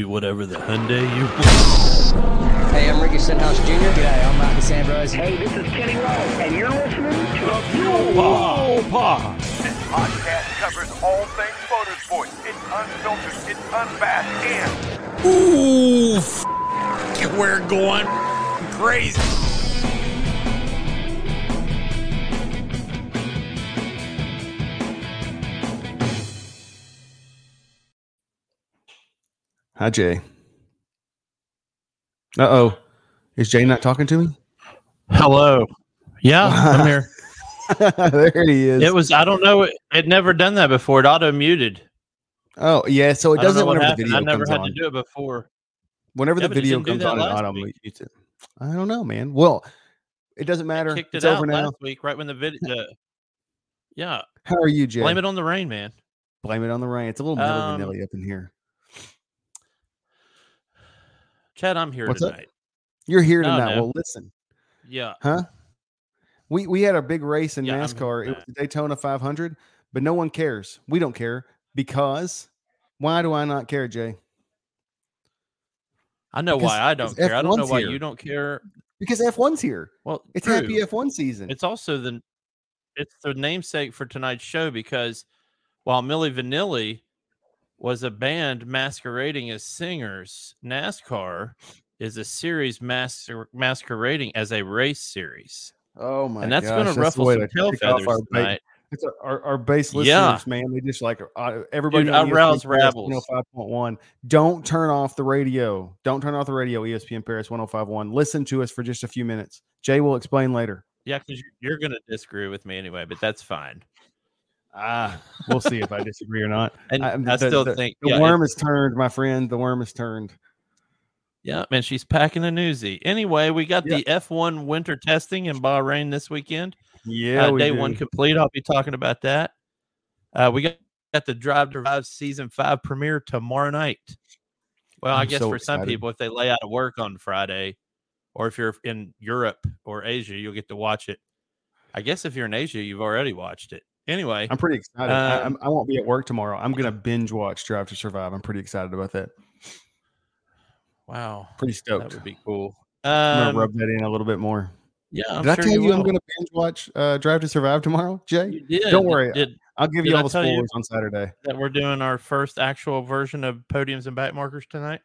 do whatever the Hyundai you want. Hey, I'm Ricky Stenhouse Jr. G'day, I'm Marcos Ambrose. Hey, this is Kenny Rose, and you're listening to The Fuel Pod. This podcast covers all things motorsports. It's unfiltered, it's unabashed, and Ooh, f- we're going crazy. Hi, Jay. Uh oh. Is Jay not talking to me? Hello. Yeah, I'm here. there he is. It was I don't know it it never done that before. It auto muted. oh, yeah. So it doesn't whenever the happened. video I never comes had on. to do it before. Whenever Yeah, the it video comes on, it auto mutes it. I don't know, man. Well, it doesn't matter. I kicked it it's out now. last week, right when the video. yeah, How are you, Jay? blame it on the rain, man. Blame it on the rain. It's a little Um, vanilli up in here. Chad, I'm here What's up? tonight. You're here tonight. no. Well, listen, Yeah, huh? We we had a big race in Yeah, NASCAR. It was the Daytona 500, but no one cares. We don't care because why do I not care, Jay? I know Because- why I don't care. I don't know why here. you don't care. Because F1's here. Well, It's true. happy F1 season. It's also the it's the namesake for tonight's show because while Milli Vanilli was a band masquerading as singers, NASCAR is a series masquer- masquerading as a race series. oh my and that's going to ruffle some tail feathers our tonight. It's our, our, our base listeners, Yeah. man. They just like uh, everybody. Dude, I rouse ESPN Paris rabbles. 105.1. Don't turn off the radio. Don't turn off the radio. ESPN Paris 105.1. Listen to us for just a few minutes. Jay will explain later. Yeah, because you're going to disagree with me anyway, but that's fine. Ah, we'll see if I disagree or not. And I, the- still the- think the yeah, worm is turned, my friend. The worm is turned. Yeah, man, she's packing a newsie. Anyway, we got Yeah. the F1 winter testing in Bahrain this weekend. Yeah, uh, we day do. one complete. I'll be talking about that. Uh, we got, got the Drive to Survive season five premiere tomorrow night. Well, I I'm guess so for some people, if they lay out of work on Friday, or if you're in Europe or Asia, you'll get to watch it. I guess if you're in Asia, you've already watched it. Anyway, I'm pretty excited. I, Um, I'm- I won't be at work tomorrow. I'm gonna binge watch Drive to Survive. I'm pretty excited about that. wow, Pretty stoked. that would be cool. I'm gonna Um, rub that in a little bit more. yeah, I'm Did I tell you, I'm going to binge watch uh, Drive to Survive tomorrow, Jay? You. Don't worry. Did I'll give you I all the tell spoilers on Saturday. that we're doing our first actual version of podiums and back markers tonight?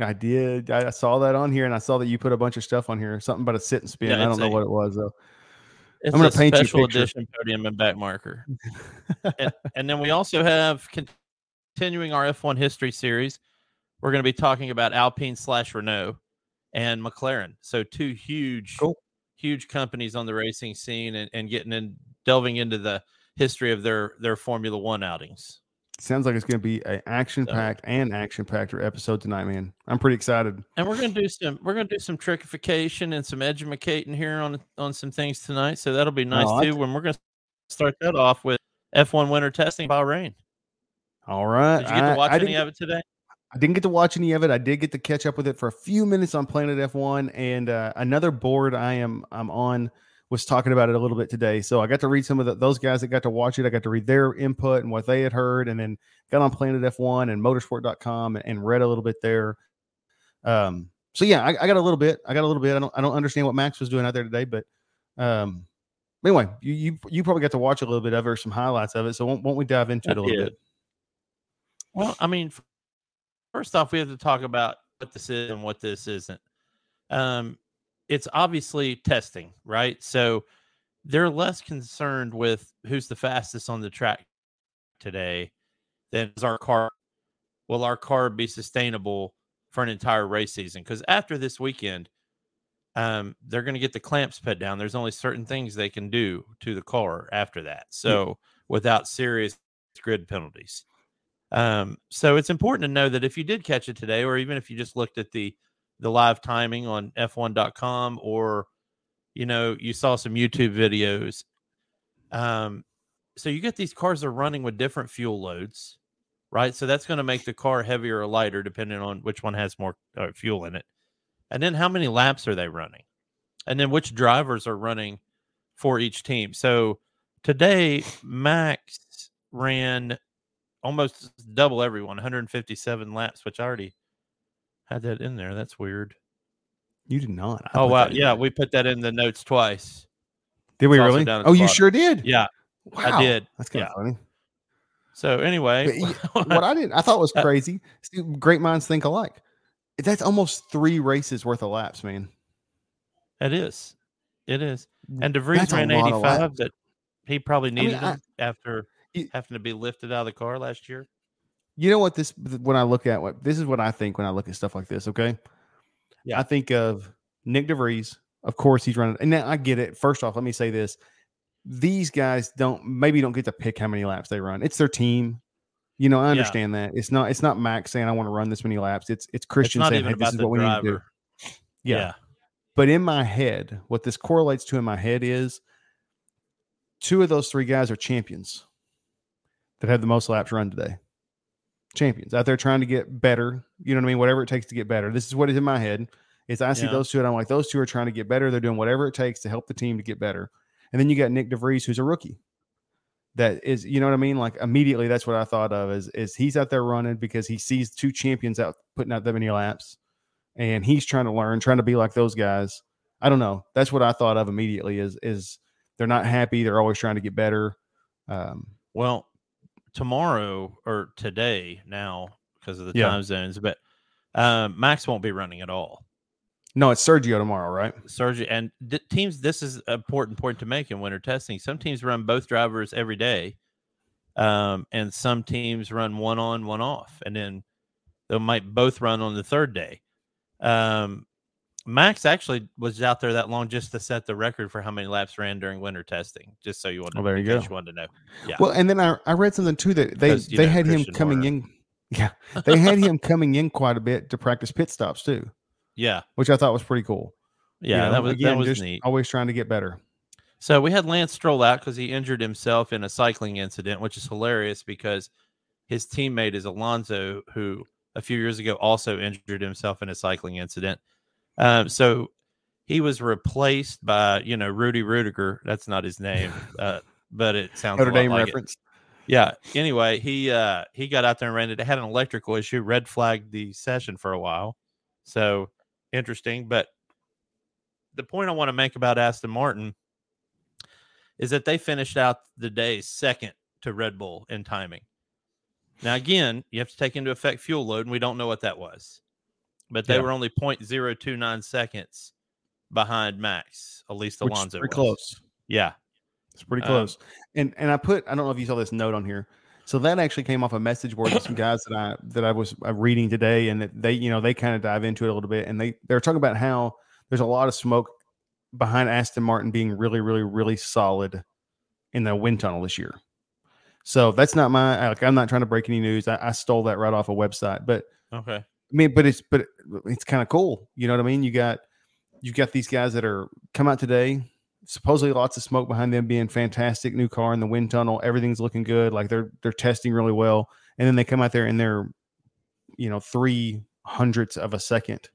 I did. I I saw that on here, and I saw that you put a bunch of stuff on here. Something about a sit and spin. Yeah, I don't know what it was though. It's gonna a paint you a special picture. edition podium and back marker. and, and then we also have continuing our F1 history series. We're going to be talking about Alpine slash Renault and McLaren. So two huge, Cool. huge companies on the racing scene and, and getting in, delving into the history of their their Formula One outings. Sounds like it's going to be an action packed and action packed episode tonight, man. I'm pretty excited. And we're gonna do some we're gonna do some trickification and some edumacating here on on some things tonight. So that'll be nice I too. When we're gonna start that off with F1 winter testing Bahrain. All right. Did you get to watch I any of it today? I didn't get to watch any of it. I did get to catch up with it for a few minutes on Planet F1, and uh, another board I am I'm on was talking about it a little bit today. So I got to read some of the, those guys that got to watch it. I got to read their input and what they had heard, and then got on Planet F1 and Motorsport.com and, and read a little bit there. Um, so yeah, I, I got a little bit. I got a little bit. I don't I don't understand what Max was doing out there today, but um, anyway, you you you probably got to watch a little bit of it or some highlights of it. So won't, won't we dive into I it a little bit? Well, I mean, first off, we have to talk about what this is and what this isn't. Um, it's obviously testing, right? So they're less concerned with who's the fastest on the track today than is our car. Will our car be sustainable for an entire race season? Because after this weekend, um, they're going to get the clamps put down. There's only certain things they can do to the car after that. So without serious grid penalties. Um, so it's important to know that if you did catch it today, or even if you just looked at the the live timing on F1.com, or you know you saw some YouTube videos, um, so you get these cars are running with different fuel loads, right? So that's going to make the car heavier or lighter depending on which one has more uh, fuel in it, and then how many laps are they running, and then which drivers are running for each team. So today, Max ran almost double everyone 157 laps which i already had that in there. That's weird. You did not. I oh wow, yeah, we put that in the notes twice. Did we it's really? Oh, you bottom. sure did. Yeah. Wow, did. That's kind Yeah. of funny. So anyway, what I didn't, I thought was Uh, crazy. See, great minds think alike. That's almost three races worth of laps, man. it is, it is. And de Vries That's ran eighty five. That he probably needed I- him after You- having to be lifted out of the car last year. You know what this when I look at what this is what I think when I look at stuff like this, okay? Yeah. I think of Nyck de Vries. Of course, he's running. And now I get it. First off, let me say this. These guys don't maybe don't get to pick how many laps they run. It's their team. You know, I Yeah. understand that. It's not it's not Max saying I want to run this many laps. It's it's It's Christian not saying, hey, this is what we need to do. driver. Yeah. But in my head, what this correlates to in my head is two of those three guys are champions that have the most laps run today. Champions out there trying to get better. You know what I mean? Whatever it takes to get better. This is what is in my head. Is I see Yeah. those two and I'm like, those two are trying to get better. They're doing whatever it takes to help the team to get better. And then you got Nyck de Vries, who's a rookie. That is, you know what I mean? Like immediately, that's what I thought of is is he's out there running because he sees two champions out putting out that many laps and he's trying to learn, trying to be like those guys. I don't know. That's what I thought of immediately. Is is they're not happy. They're always trying to get better. Um, Well, tomorrow or today now because of the Yeah. time zones, but um, Max won't be running at all. no, it's Sergio tomorrow, right? Sergio and d- teams. This is an important point to make in winter testing. Some teams run both drivers every day, um, and some teams run one on, one off, and then they might both run on the third day. Um, Max actually was out there that long just to set the record for how many laps ran during winter testing. Just so you want to, Oh, there you go. you wanted to know. Yeah. Well, and then I, I read something too that they 'Cause, you they know, had him coming Horner. in. Yeah, they had him coming in quite a bit to practice pit stops too, Yeah, which I thought was pretty cool. You yeah, know, that was again, that was just neat. Always trying to get better. So we had Lance Stroll out because he injured himself in a cycling incident, which is hilarious because his teammate is Alonso, who a few years ago also injured himself in a cycling incident. Um, so he was replaced by you know Rudy Rudiger. That's not his name, uh, but it sounds Notre Dame like it. reference. Yeah. Anyway, he uh he got out there and ran it. It had an electrical issue, red flagged the session for a while. So interesting. But the point I want to make about Aston Martin is that they finished out the day second to Red Bull in timing. Now, again, you have to take into effect fuel load, and we don't know what that was. But they Yeah. were only 0.029 seconds behind Max, at least Alonso. pretty was. close. Yeah. It's pretty Um, close. and and I put I don't know if you saw this note on here. So that actually came off a message board of some guys that I that I was uh, reading today, and that they you know they kind of dive into it a little bit, and they they're talking about how there's a lot of smoke behind Aston Martin being really really really solid in the wind tunnel this year. So that's not my like I'm not trying to break any news. I, I stole that right off a website, but Okay. I mean, but it's but it's kind of cool. You know what I mean? You got you got these guys that are come out today. Supposedly lots of smoke behind them being fantastic. New car in the wind tunnel. Everything's looking good. Like they're they're testing really well. And then they come out there and they're, you know, three hundredths of a second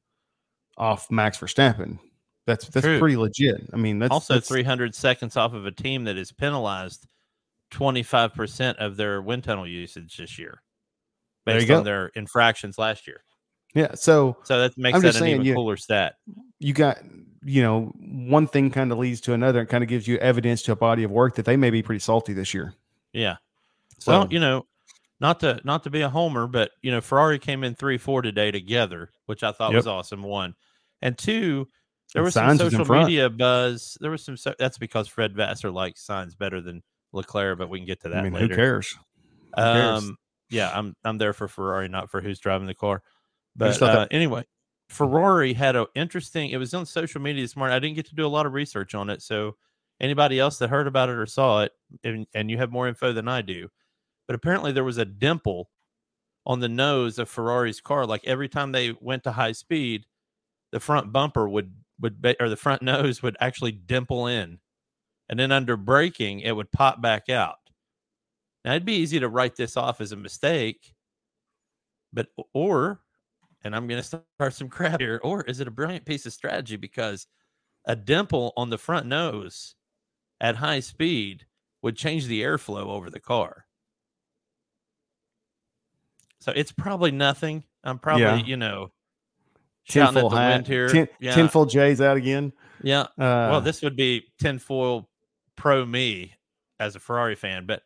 off Max Verstappen. That's that's True. pretty legit. I mean, that's also that's, 300 seconds off of a team that is penalized 25% of their wind tunnel usage this year based on their infractions last year. Yeah. So So that makes I'm that an saying, even you- cooler stat. you got you know one thing kind of leads to another. and kind of gives you evidence to a body of work that they may be pretty salty this year. Yeah. So well, you know, not to not to be a homer, but you know, Ferrari came in three four today together, which I thought Yep. was awesome. One and two, there And was some Sainz social media buzz. There was some. so- That's because Fred Vasseur likes Sainz better than Leclerc, but we can get to that. I mean, later. who cares? Who cares? Um, yeah, I'm I'm there for Ferrari, not for who's driving the car. But uh, anyway, Ferrari had an interesting. It was on social media this morning. I didn't get to do a lot of research on it, so anybody else that heard about it or saw it, and, and you have more info than I do, but apparently there was a dimple on the nose of Ferrari's car. Like every time they went to high speed, the front bumper would would be, or the front nose would actually dimple in, and then under braking it would pop back out. Now it'd be easy to write this off as a mistake, but or, and I'm going to start some crap here, or is it a brilliant piece of strategy because a dimple on the front nose at high speed would change the airflow over the car. So it's probably nothing. I'm probably, Yeah. you know, shouting at Tinfoil the hat, wind here. tin, yeah, tinfoil J's out again. yeah. Uh, well, this would be tinfoil pro me as a Ferrari fan, but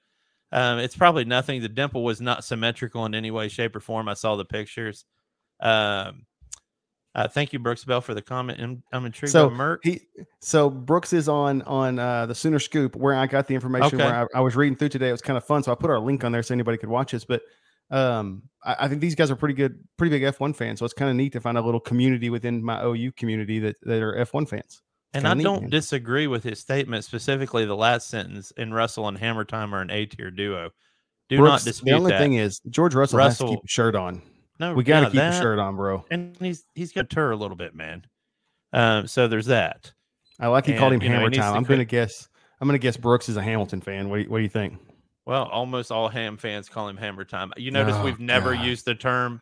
um, it's probably nothing. The dimple was not symmetrical in any way, shape, or form. I saw the pictures. Um, uh, thank you, Brooks Bell, for the comment. I'm, I'm intrigued So by Merc. he so Brooks is on on uh, the Sooner Scoop where I got the information. Okay. Where I, I was reading through today, it was kind of fun. So I put our link on there so anybody could watch this. But um, I, I think these guys are pretty good, pretty big F1 fans. So it's kind of neat to find a little community within my OU community that that are F1 fans. And I neat, don't man. disagree with his statement, specifically the last sentence. In Russell and Hammer Time are an A tier duo. Do Brooks, not dispute the only that. thing is George Russell, has to keep a shirt on. No, We got to yeah, keep a that- shirt on, bro. and he's he's got to tour a little bit, man. Um, so there's that. I like he called him and, you know, Hammer needs Time. to I'm quit- gonna guess. I'm gonna guess Brooks is a Hamilton fan. What do you, what do you think? Well, almost all ham fans call him Hammer Time. You notice Oh, we've never God. used the term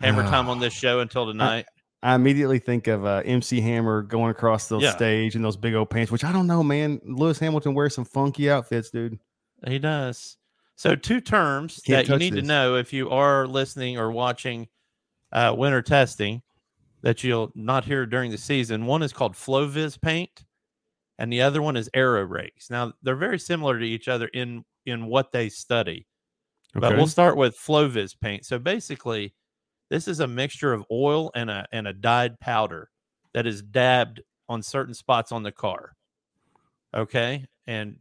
Hammer Time on this show until tonight. I immediately think of uh, MC Hammer going across the Yeah. stage in those big old pants, which I don't know, man. Lewis Hamilton wears some funky outfits, dude. He does. So two terms Can't that you need to know if you are listening or watching uh, winter testing that you'll not hear during the season. One is called FlowViz paint, and the other one is Aero Rakes. Now they're very similar to each other in in what they study. But we'll start with FlowViz paint. So basically, this is a mixture of oil and a and a dyed powder that is dabbed on certain spots on the car. Okay, and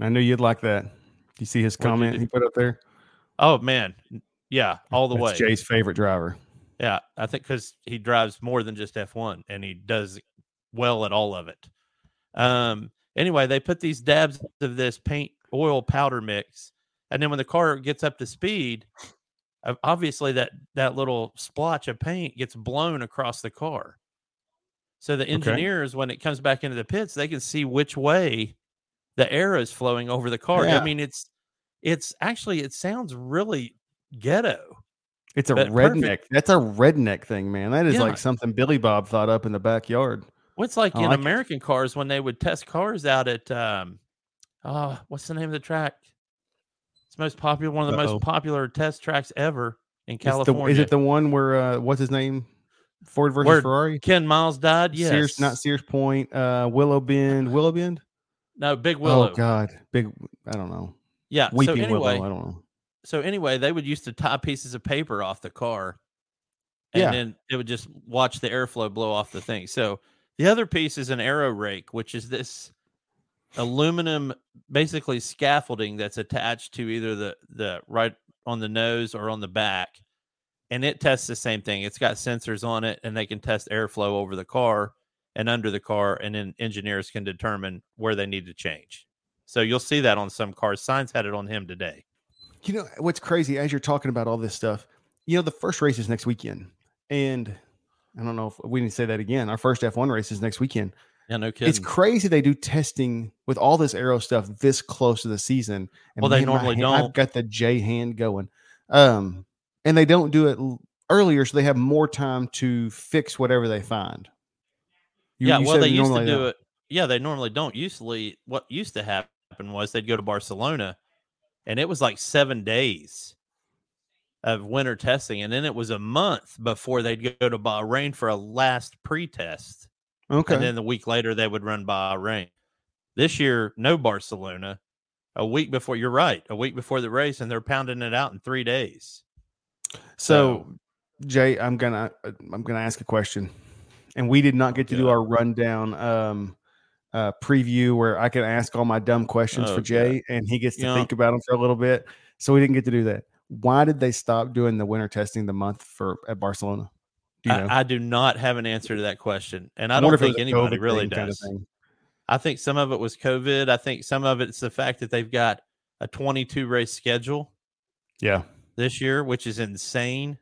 I knew you'd like that. You see his comment he put up there? oh man, yeah, all the way. Jay's favorite driver. Yeah, I think because he drives more than just F1 and he does well at all of it. Um, anyway, they put these dabs of this paint oil powder mix, and then when the car gets up to speed, obviously that that little splotch of paint gets blown across the car. So the engineers, when it comes back into the pits, they can see which way the air is flowing over the car. Yeah. I mean, it's it's actually it sounds really ghetto. It's a redneck. perfect. That's a redneck thing, man. That is Yeah. like something Billy Bob thought up in the backyard. Well, like I in like it. American cars when they would test cars out at um oh, what's the name of the track? It's the most popular one of the Uh-oh. most popular test tracks ever in It's the- California. is it the one where uh, what's his name? Ford versus Where Ferrari? Ken Miles died? Yes. Sears, not Sears Point. Uh, Willow Bend. Willow Bend. No, Big oh, Willow. Oh God, big. I don't know. Yeah. Weeping so anyway, Willow. I don't know. so anyway, they would used to tie pieces of paper off the car, and Yeah. then it would just watch the airflow blow off the thing. So the other piece is an aero rake, which is this aluminum, basically scaffolding that's attached to either the the right on the nose or on the back, and it tests the same thing. It's got sensors on it, and they can test airflow over the car and under the car, and then engineers can determine where they need to change. So you'll see that on some cars. Sainz had it on him today. You know what's crazy as you're talking about all this stuff. You know the first race is next weekend, and I don't know if we need to say that again. Our first F1 race is next weekend. Yeah, no kidding. It's crazy they do testing with all this aero stuff this close to the season. And Well, they man, normally hand- don't. I've got the J hand going, um, and they don't do it earlier, so they have more time to fix whatever they find. You- yeah, you well, they used to do don't. it. Yeah, they normally don't. Usually, what used to happen was they'd go to Barcelona, and it was like seven days of winter testing, and then it was a month before they'd go to Bahrain for a last pre-test, Okay, and then the week later they would run Bahrain. This year, no Barcelona. A week before, you're right. A week before the race, and they're pounding it out in three days. so Jay, I'm gonna uh, I'm gonna ask a question, and we did not get to do our rundown um, uh, preview where I can ask all my dumb questions Oh, for. Jay, and he gets to Yeah. think about them for a little bit. So we didn't get to do that. Why did they stop doing the winter testing the month for at Barcelona? Do? I, I do not have an answer to that question, and I I don't wonder if it was think anybody COVID really thing kind of does. I think some of it was COVID. I think some of it's the fact that they've got a 22 race schedule Yeah, this year, which is insane.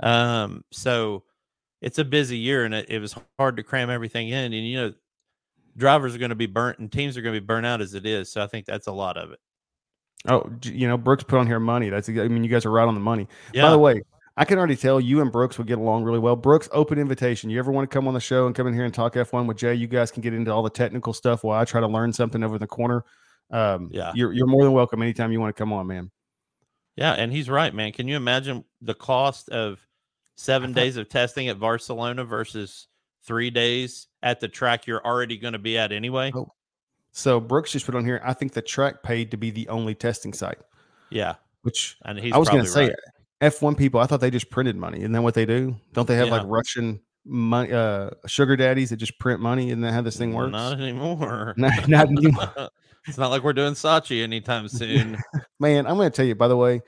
Um, so it's a busy year, and it, it was hard to cram everything in. And you know, drivers are going to be burnt, and teams are going to be burnt out as it is. So I think that's a lot of it. Oh, you know, Brooks put on here money. That's I mean, you guys are right on the money. Yeah. By the way, I can already tell you and Brooks would get along really well. Brooks, open invitation. You ever want to come on the show and come in here and talk F1 with Jay? You guys can get into all the technical stuff while I try to learn something over in the corner. Um, Yeah. you're you're more than welcome anytime you want to come on, man. yeah, and he's right, man. Can you imagine the cost of seven thought- days of testing at Barcelona versus three days at the track you're already going to be at anyway. Oh. So Brooks just put on here. I think the track paid to be the only testing site, Yeah, which and he's I was going to say right. F1 people. I thought they just printed money. Isn't that what they do? Don't they have like Russian money, uh, sugar daddies that just print money? Isn't that how this thing works? Not anymore. Not, not anymore. it's not like we're doing Sochi anytime soon. Man, I'm going to tell you. By the way,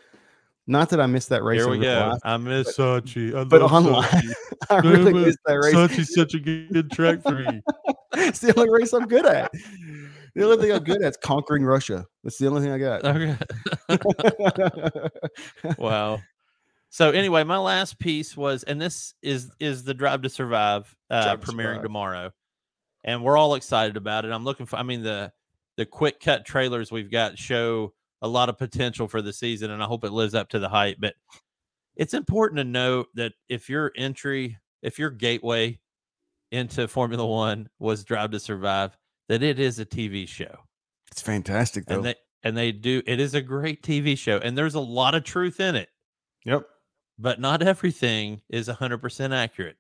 not that I missed that race. Here we go. life, I miss Sochi. I but online, Sochi. I really Damn missed that race. Sochi's such a good track for me. it's the only race I'm good at. The only thing I'm good at is conquering Russia. That's the only thing I got. Okay. wow. So anyway, my last piece was, and this is is the Drive to Survive uh, Drive to premiering Survive. tomorrow, and we're all excited about it. I'm looking for. I mean the the quick cut trailers we've got show a lot of potential for the season, and I hope it lives up to the hype. But it's important to note that if your entry, if your gateway into Formula One was Drive to Survive, that it is a TV show it's fantastic though. and they and they do it is a great TV show and there's a lot of truth in it yep. but not everything is 100% accurate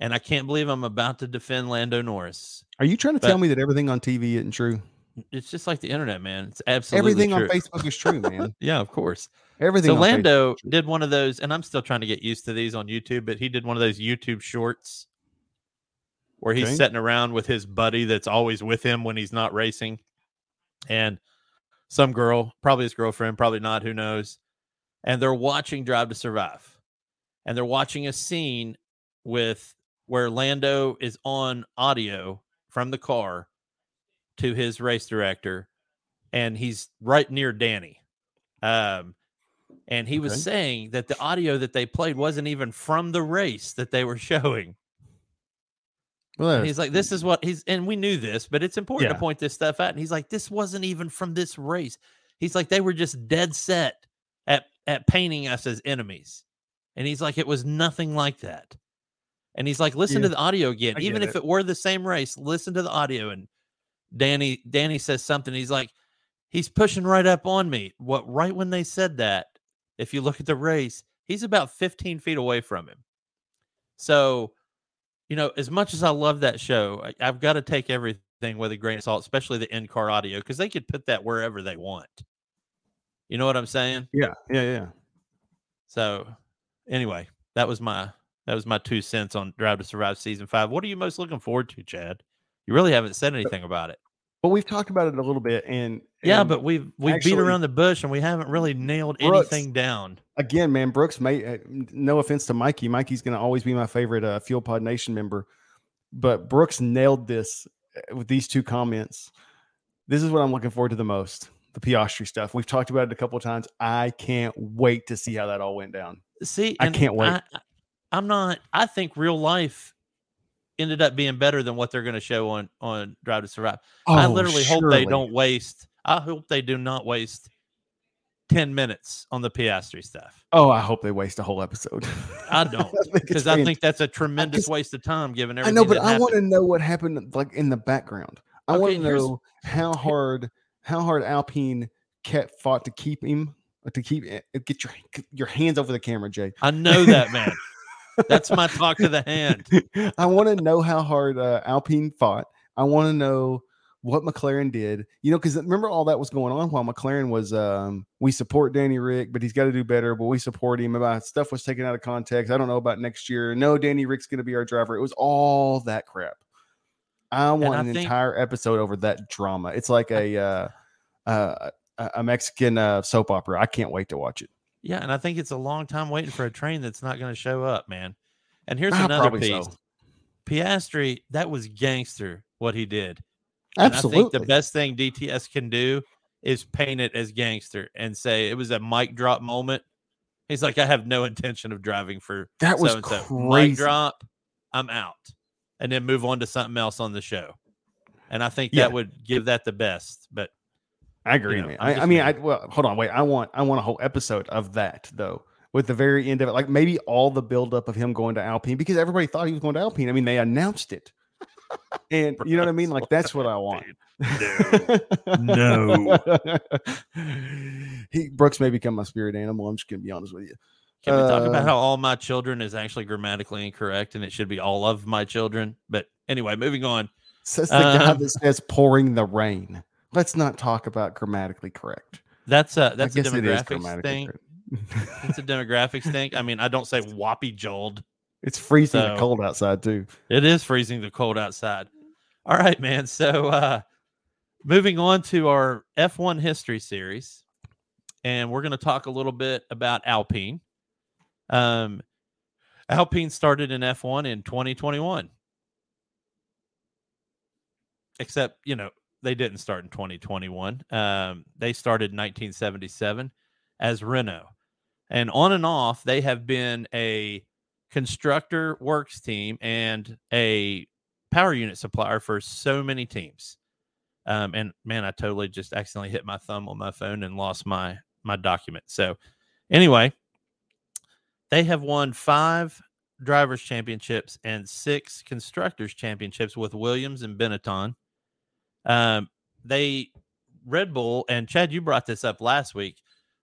and I can't believe I'm about to defend Lando Norris Are you trying to tell me that everything on TV isn't true? It's just like the internet man it's absolutely everything true. on Facebook is true, man. yeah of course Everything. so Facebook Lando is did one of those and I'm still trying to get used to these on YouTube but he did one of those YouTube shorts where he's Okay. sitting around with his buddy that's always with him when he's not racing and some girl, probably his girlfriend, probably not, who knows. And they're watching Drive to Survive. And they're watching a scene with where Lando is on audio from the car to his race director and he's right near Danny. Um and he was saying that the audio that they played wasn't even from the race that they were showing. Well, And he's like, this is what he's, and we knew this, but it's important Yeah. to point this stuff out. And he's like, this wasn't even from this race. He's like, they were just dead set at at painting us as enemies. And he's like, it was nothing like that. And he's like, listen to the audio again, I even if it. it were the same race. Listen to the audio. And Danny, Danny says something. He's like, he's pushing right up on me. What? Right when they said that, if you look at the race, he's about 15 feet away from him. So, you know, as much as I love that show, I, I've got to take everything with a grain of salt, especially the in car audio, because they could put that wherever they want. You know what I'm saying? yeah, yeah, yeah. So, anyway, that was my that was my two cents on Drive to Survive season five. What are you most looking forward to, Chad? You really haven't said anything about it. But we've talked about it a little bit, and Yeah, and but we've we've beat around the bush and we haven't really nailed Brooks, anything down. again, man, Brooks made uh, no offense to Mikey. Mikey's going to always be my favorite uh, Fuel Pod Nation member, but Brooks nailed this uh, with these two comments. This is what I'm looking forward to the most: the Piastri stuff. We've talked about it a couple of times. I can't wait to see how that all went down. See, I can't wait. I, I'm not. I think real life ended up being better than what they're going to show on on Drive to Survive. I Oh, literally hope they don't waste. I hope they do not waste ten minutes on the Piastri stuff. Oh, I hope they waste a whole episode. I don't because I fan- think that's a tremendous just- waste of time given everything. I know, but I want to know what happened, like in the background. I want to know how hard, how hard Alpine kept fought to keep him, to keep uh, get your your hands over the camera, Jay. I know that man. that's my talk to the hand. I want to know how hard uh, Alpine fought. I want to know what McLaren did. You know, because remember all that was going on while McLaren was. Um, we support Danny Rick, but he's got to do better. But we support him. About stuff was taken out of context. I don't know about next year. No, Danny Rick's going to be our driver. It was all that crap. I want I an think- entire episode over that drama. It's like a uh, uh, a a Mexican uh, soap opera. I can't wait to watch it. Yeah, and I think it's a long time waiting for a train that's not going to show up, man. And here's Ah, another piece. so. Piastri, that was gangster what he did. And I think the best thing DTS can do is paint it as gangster and say it was a mic drop moment. He's like, I have no intention of driving for that was so-and-so. Mic drop, I'm out. And then move on to something else on the show. And I think Yeah. that would give that the best. But I agree, know, man. I'm I, I just mean, I well, hold on, wait. I want I want a whole episode of that though, with the very end of it, like maybe all the buildup of him going to Alpine because everybody thought he was going to Alpine. I mean, they announced it, and you know what I mean. Like that's what I want. No. No. he Brooks may become my spirit animal. I'm just gonna be honest with you. Can we talk Uh, about how all my children is actually grammatically incorrect and it should be all of my children? But anyway, moving on. Says the guy Um, that says pouring the rain. Let's not talk about grammatically correct. That's a that's a demographics thing. It's a demographics thing. I mean, I don't say whoppy jold. it's freezing So- and cold outside too. It is freezing the cold outside. All right, man. So uh moving on to our F1 history series. And we're going to talk a little bit about Alpine. Um Alpine started in F1 in 2021. Except, you know, they didn't start in 2021. Um, they started in 1977 as Renault. And on and off, they have been a constructor works team and a power unit supplier for so many teams. Um, and man, I totally just accidentally hit my thumb on my phone and lost my my document. So anyway, they have won five drivers championships and six constructors championships with Williams and Benetton. Um, they Red Bull and Chad, you brought this up last week.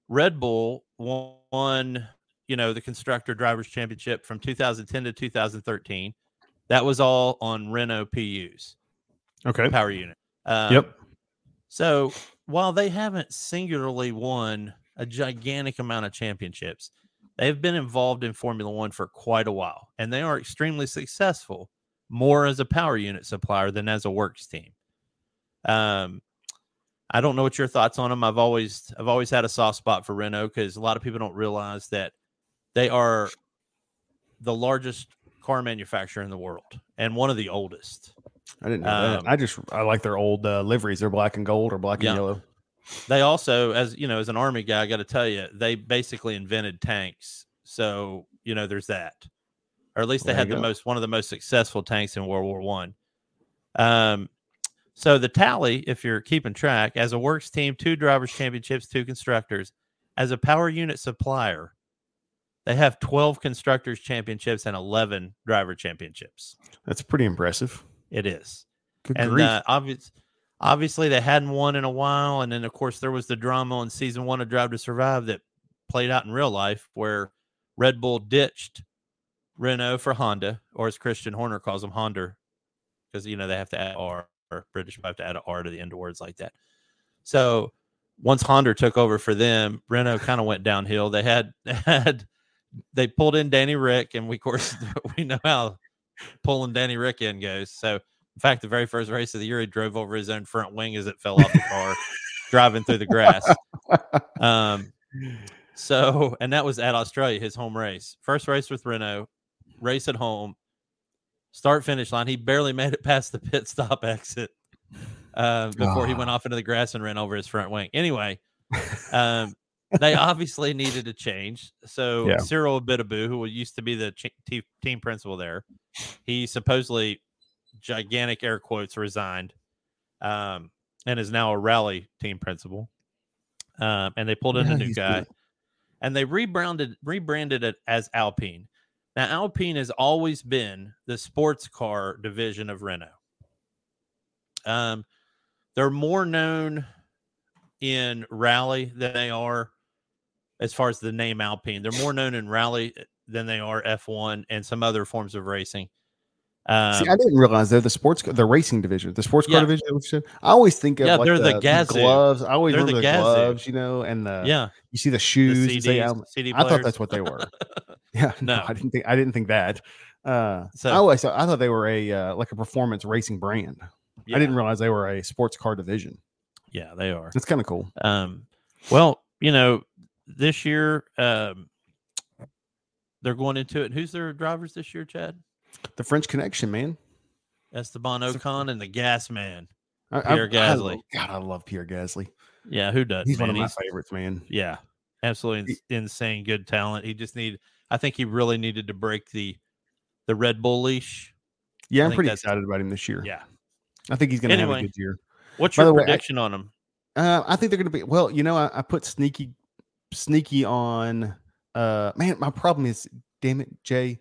Red Bull won, you know, the constructor drivers championship from 2010 to 2013. That was all on Renault PUs, Okay. power unit. Um, Yep. So while they haven't singularly won a gigantic amount of championships, they've been involved in Formula One for quite a while, and they are extremely successful, more as a power unit supplier than as a works team. Um, I don't know what your thoughts on them. I've always I've always had a soft spot for Renault because a lot of people don't realize that they are the largest car manufacturer in the world and one of the oldest. I didn't know Um, that. I just I like their old uh, liveries. They're black and gold or black Yeah. and yellow. they also as you know as an army guy i got to tell you they basically invented tanks so you know there's that or at least they There had the go. most one of the most successful tanks in world war one um so the tally if you're keeping track as a works team two drivers championships two constructors as a power unit supplier they have 12 constructors championships and 11 driver championships That's pretty impressive. it is Good and uh, obvious, obviously they hadn't won in a while. And then of course there was the drama on season one of Drive to Survive that played out in real life, where Red Bull ditched Renault for Honda, or as Christian Horner calls them, Honda, because you know they have to add R. Or British have to add an R to the end of words like that. So once Honda took over for them, Renault kind of went downhill. They had they had they pulled in Danny Rick, and we of course we know how pulling Danny Rick in goes. So in fact, the very first race of the year, he drove over his own front wing as it fell off the car, driving through the grass. Um, so, and that was at Australia, his home race. First race with Renault, race at home, start finish line. He barely made it past the pit stop exit uh, before he went off into the grass and ran over his front wing. Anyway, um, they obviously needed a change. So Yeah. Cyril Abiteboul, who used to be the ch- team principal there, he supposedly gigantic air quotes resigned, um, and is now a rally team principal. Um, and they pulled in Yeah, a new guy, good. and they rebranded rebranded it as Alpine. Now Alpine has always been the sports car division of Renault. Um, they're more known in rally than they are as far as the name Alpine. They're more known in rally than they are F1 and some other forms of racing. Um, See, I didn't realize they're the sports, the racing division, the sports car Yeah. division. I always think of Yeah, like they're the the, Gazoo. gloves. I always They're remember the the, gloves, you know, and the yeah, you see the the shoes. and say CDs, CD I thought that's what they were. Yeah, no, No. I didn't think I didn't think that. Uh, So- I always thought, I thought they were a uh, like a performance racing brand. Yeah, I didn't realize they were a sports car division. Yeah, they are. That's kind of cool. Um, well, you know, this year um, they're going into it. Who's their drivers this year, Chad? The French Connection, man. Esteban Ocon and the Gas Man. I, Pierre I, Gasly. I, God, I love Pierre Gasly. Yeah, who does? He's one of my He's- favorites, man. Yeah, absolutely ins- insane good talent. He just need. I think he really needed to break the the Red Bull leash. Yeah, I I'm pretty excited about him this year. Yeah. I think he's going to have a good year. What's By your the way, prediction on him? Uh, I think they're going to be well. You know, I, I put sneaky, sneaky on. Uh, man, my problem is, damn it, Jay.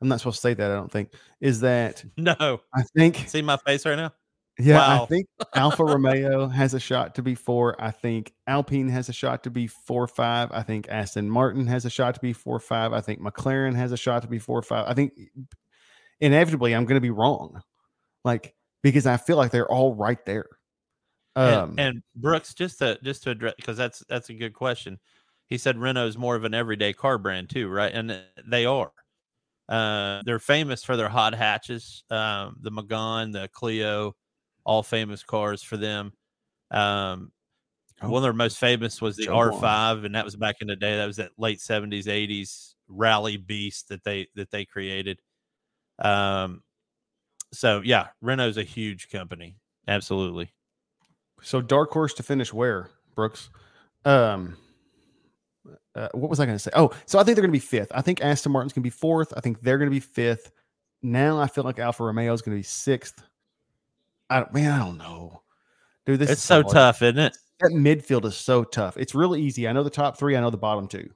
I'm not supposed to say that. I don't think is that No, I think see my face right now. Yeah, I think Alfa Romeo has a shot to be four. I think Alpine has a shot to be four five. I think Aston Martin has a shot to be four five. I think McLaren has a shot to be four five. I think inevitably I'm going to be wrong, like because I feel like they're all right there. Um, and, and Brooks, just to just to address because that's that's a good question. He said Renault's more of an everyday car brand too, right? And uh, they are. Uh, they're famous for their hot hatches, um, the Megane, the Clio, all famous cars for them. Um, Oh. One of their most famous was the R5, and that was back in the day. That was that late seventies, eighties rally beast that they that they created. Um, so yeah, Renault's a huge company, absolutely. So dark horse to finish where Brooks? Um, uh, what was I going to say? Oh, so I think they're going to be fifth. I think Aston Martin's going to be fourth. I think they're going to be fifth. Now I feel like Alfa Romeo is going to be sixth. I man, I don't know, dude. This It's is so hard. tough, isn't it? That midfield is so tough. It's really easy. I know the top three. I know the bottom two.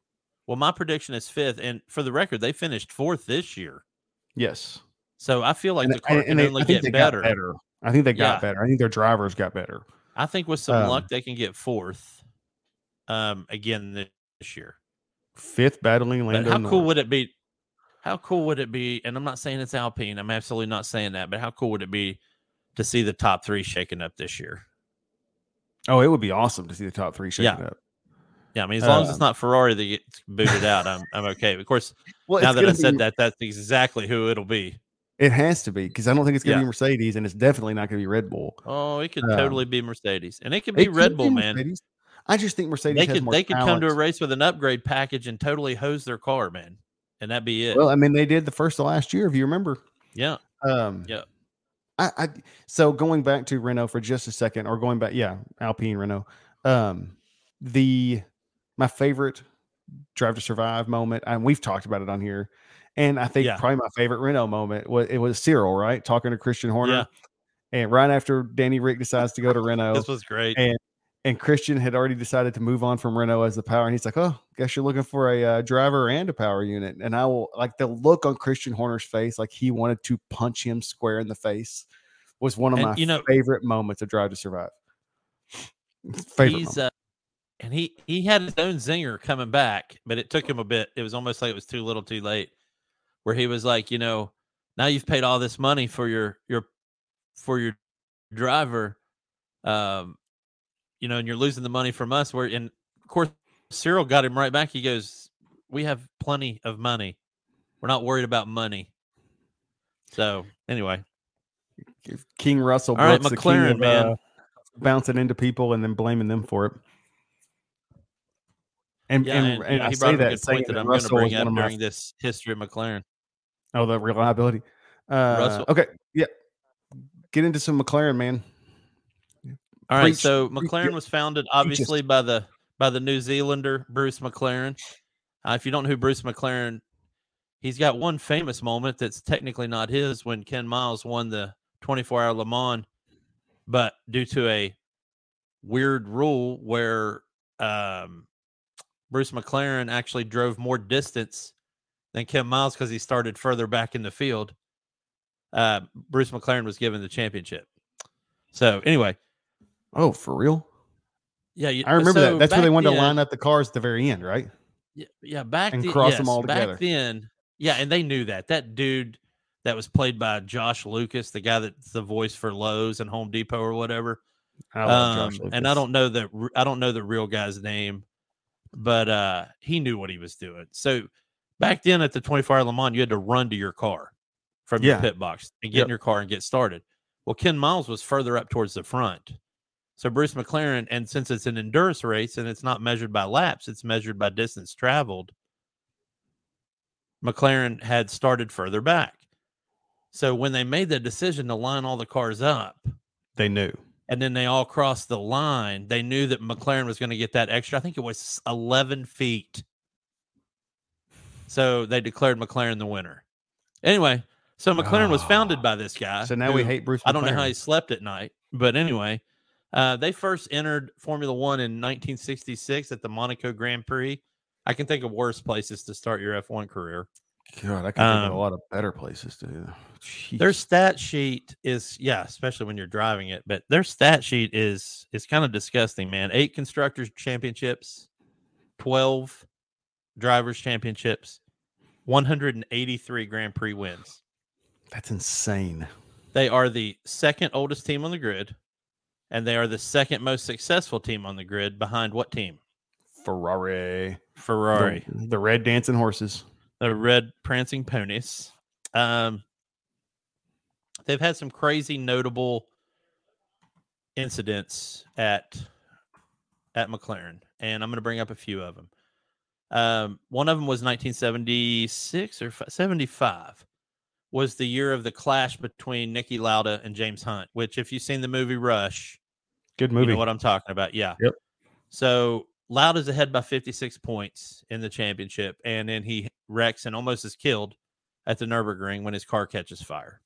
Well, my prediction is fifth, and for the record, they finished fourth this year. Yes, So I feel like and, the car and- can and they, only get better. better. I think they got Yeah. better. I think their drivers got better. I think with some Um, luck, they can get fourth um, again this year. Fifth battling But Lando. how cool would it be? How cool would it be? And I'm not saying it's Alpine. I'm absolutely not saying that. But how cool would it be to see the top three shaken up this year? Oh, it would be awesome to see the top three shaking Yeah. up. Yeah, I mean, as long as it's Um, not Ferrari that gets booted out, I'm I'm okay. Of course, Well, now that I said be- that, that's exactly who it'll be. It has to be because I don't think it's going to Yeah. be Mercedes, and it's definitely not going to be Red Bull. Oh, it could Um, totally be Mercedes, and it could It be could Red Bull, man. I just think Mercedes They could more they could come to a race with an upgrade package and totally hose their car, man, and that'd be it. Well, I mean, they did the first of last year, if you remember. yeah, Um, Yeah. I, I so going back to Renault for just a second, or going back, yeah, Alpine Renault. Um, the my favorite Drive to Survive moment, and we've talked about it on here, and I think Yeah. probably my favorite Renault moment was it was Cyril, right, talking to Christian Horner, Yeah. and right after Danny Rick decides to go to Renault, this was great. and and Christian had already decided to move on from Renault as the power, and he's like, "Oh, guess you're looking for a uh, driver and a power unit." And I will like the look on Christian Horner's face, like he wanted to punch him square in the face, was one of And, my you know- favorite moments of Drive to Survive. Favorite. He's uh, and he he had his own zinger coming back, but it took him a bit. It was almost like it was too little, too late. Where he was like, you know, now you've paid all this money for your your for your driver, um, you know, and you're losing the money from us. Where and of course Cyril got him right back. He goes, "We have plenty of money. We're not worried about money." So anyway, King Russell all right, Brooks, the king McLaren, of, man. uh, bouncing into people and then blaming them for it. And yeah, and, and, and know, I say brought up a that good saying point that that I'm going to bring up during this history of McLaren. Oh, the reliability. Uh, Russell- Okay, yeah. Get into some McLaren, man. All right, so McLaren was founded us. obviously by the by the New Zealander Bruce McLaren. Uh, if you don't know who Bruce McLaren, he's got one famous moment that's technically not his when Ken Miles won the 24-hour Le Mans, but due to a weird rule where um, Bruce McLaren actually drove more distance than Ken Miles because he started further back in the field. Uh, Bruce McLaren was given the championship. So anyway, Oh, for real? yeah, you, I remember so that. That's where they wanted to line up the cars at the very end, right? Yeah, yeah, back and then, cross yes, all together. Back then, yeah, and they knew that. That dude that was played by Josh Lucas, the guy that's the voice for Lowe's and Home Depot or whatever. I Um, and I don't know the I don't know the real guy's name, but uh, he knew what he was doing. So back then at the 24 hour Le Mans, you had to run to your car from your pit box and get Yep. in your car and get started. Well, Ken Miles was further up towards the front. So Bruce McLaren, and since it's an endurance race and it's not measured by laps, it's measured by distance traveled. McLaren had started further back. So when they made the decision to line all the cars up, They knew. and then they all crossed the line, they knew that McLaren was going to get that extra. I think it was 11 feet. So they declared McLaren the winner. Anyway, so McLaren was founded Oh. by this guy. So now we hate Bruce. I don't know how he slept at night, but anyway, uh, they first entered Formula One in 1966 at the Monaco Grand Prix. I can think of worse places to start your F1 career. God, I can think of a Um, lot of better places to. Their Jeez. stat sheet is yeah, especially when you're driving it, but their stat sheet is is kind of disgusting, man. Eight constructors championships, 12 drivers championships, 183 Grand Prix wins. That's insane. They are the second oldest team on the grid, and they are the second most successful team on the grid behind what team? Ferrari. Ferrari. The, the red dancing horses. the red prancing ponies. Um, they've had some crazy notable incidents at at McLaren, and I'm going to bring up a few of them. Um, one of them was 1976 or fi- 75 was the year of the clash between Niki Lauda and James Hunt. Which, if you've seen the movie Rush, Good you movie. know what I'm talking about. Yeah. Yep. So Lauda's ahead by 56 points in the championship, and then he wrecks and almost is killed at the Nurburgring when his car catches fire.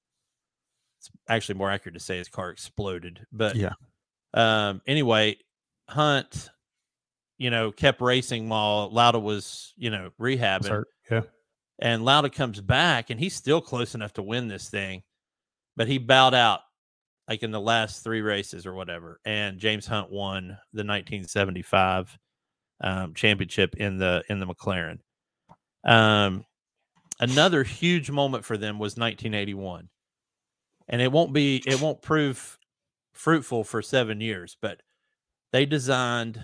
It's actually more accurate to say his car exploded, but Yeah. Um. Anyway, Hunt, you know, kept racing while Lauda was, you know, rehabbing Yeah. And Lauda comes back and he's still close enough to win this thing, but he bowed out like in the last three races or whatever. And James Hunt won the 1975 um, championship in the in the McLaren. Um, another huge moment for them was 1981, and it won't be it won't prove fruitful for seven years, but they designed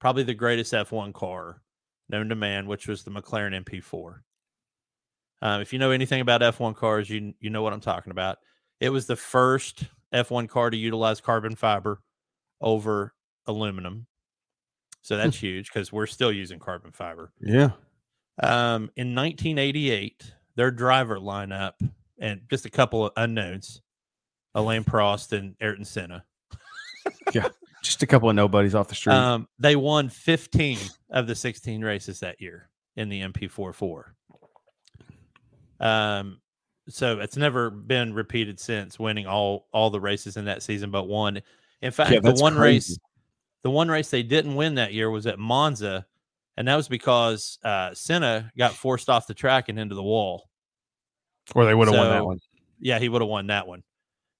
probably the greatest F1 car known to man, which was the McLaren MP4. Um, if you know anything about F1 cars, you you know what I'm talking about. It was the first F1 car to utilize carbon fiber over aluminum. So that's huge because we're still using carbon fiber. Yeah. Um, in 1988, their driver lineup and just a couple of unknowns, Alain Prost and Ayrton Senna. Just a couple of nobodies off the street. Um, they won 15 of the 16 races that year in the MP44. Um, so it's never been repeated since winning all all the races in that season but one. In fact, Yeah, the one race the one race they didn't win that year was at Monza, and that was because uh Senna got forced off the track and into the wall. or they would have won that one. Yeah, he would have won that one.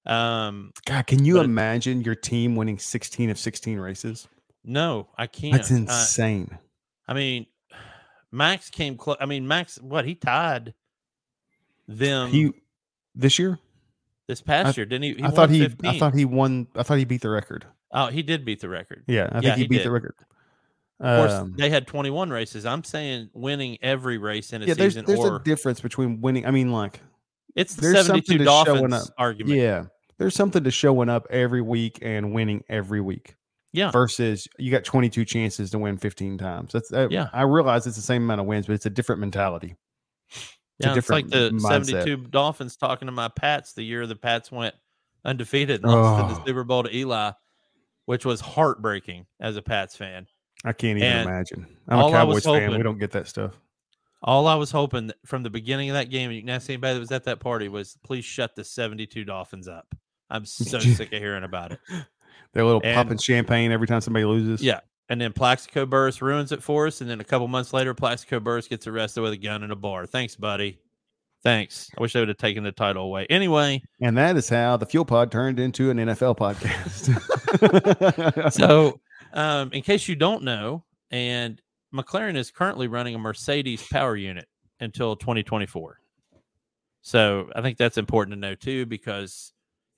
Um, God, can you but it- imagine your team winning 16 of 16 races? no, I can't. That's Uh, insane. I mean, Max came close. I mean, Max, what he tied them he this year? this past I- year, didn't he? he I thought he I thought he won I thought he beat the record. Oh, he did beat the record. Yeah, I think Yeah, he, he beat did. the record. Of course, Um, they had 21 races. I'm saying winning every race in a yeah, there's season, there's or a difference between winning. I mean, like, it's the 72 something to showing Dolphins argument. yeah, there's something to showing up every week and winning every week. Yeah. Versus you got 22 chances to win 15 times. That's uh, Yeah. I realize it's the same amount of wins, but it's a different mentality. It's a yeah, it's like the mindset. 72 Dolphins talking to my Pats the year the Pats went undefeated and lost Oh. the Super Bowl to Eli, which was heartbreaking as a Pats fan. I can't even And imagine. I'm a all I was Cowboys fan. We don't get that stuff. All I was hoping from the beginning of that game, you can ask anybody that was at that party, was please shut the 72 Dolphins up. I'm so sick of hearing about it. They're a little And- popping champagne every time somebody loses. Yeah. And then Plaxico Burress ruins it for us. And then a couple months later, Plaxico Burress gets arrested with a gun in a bar. Thanks, buddy. Thanks. I wish they would have taken the title away. Anyway, And that is how the Fuel Pod turned into an NFL podcast. so um, in case you don't know, and McLaren is currently running a Mercedes power unit until 2024. So I think that's important to know too, because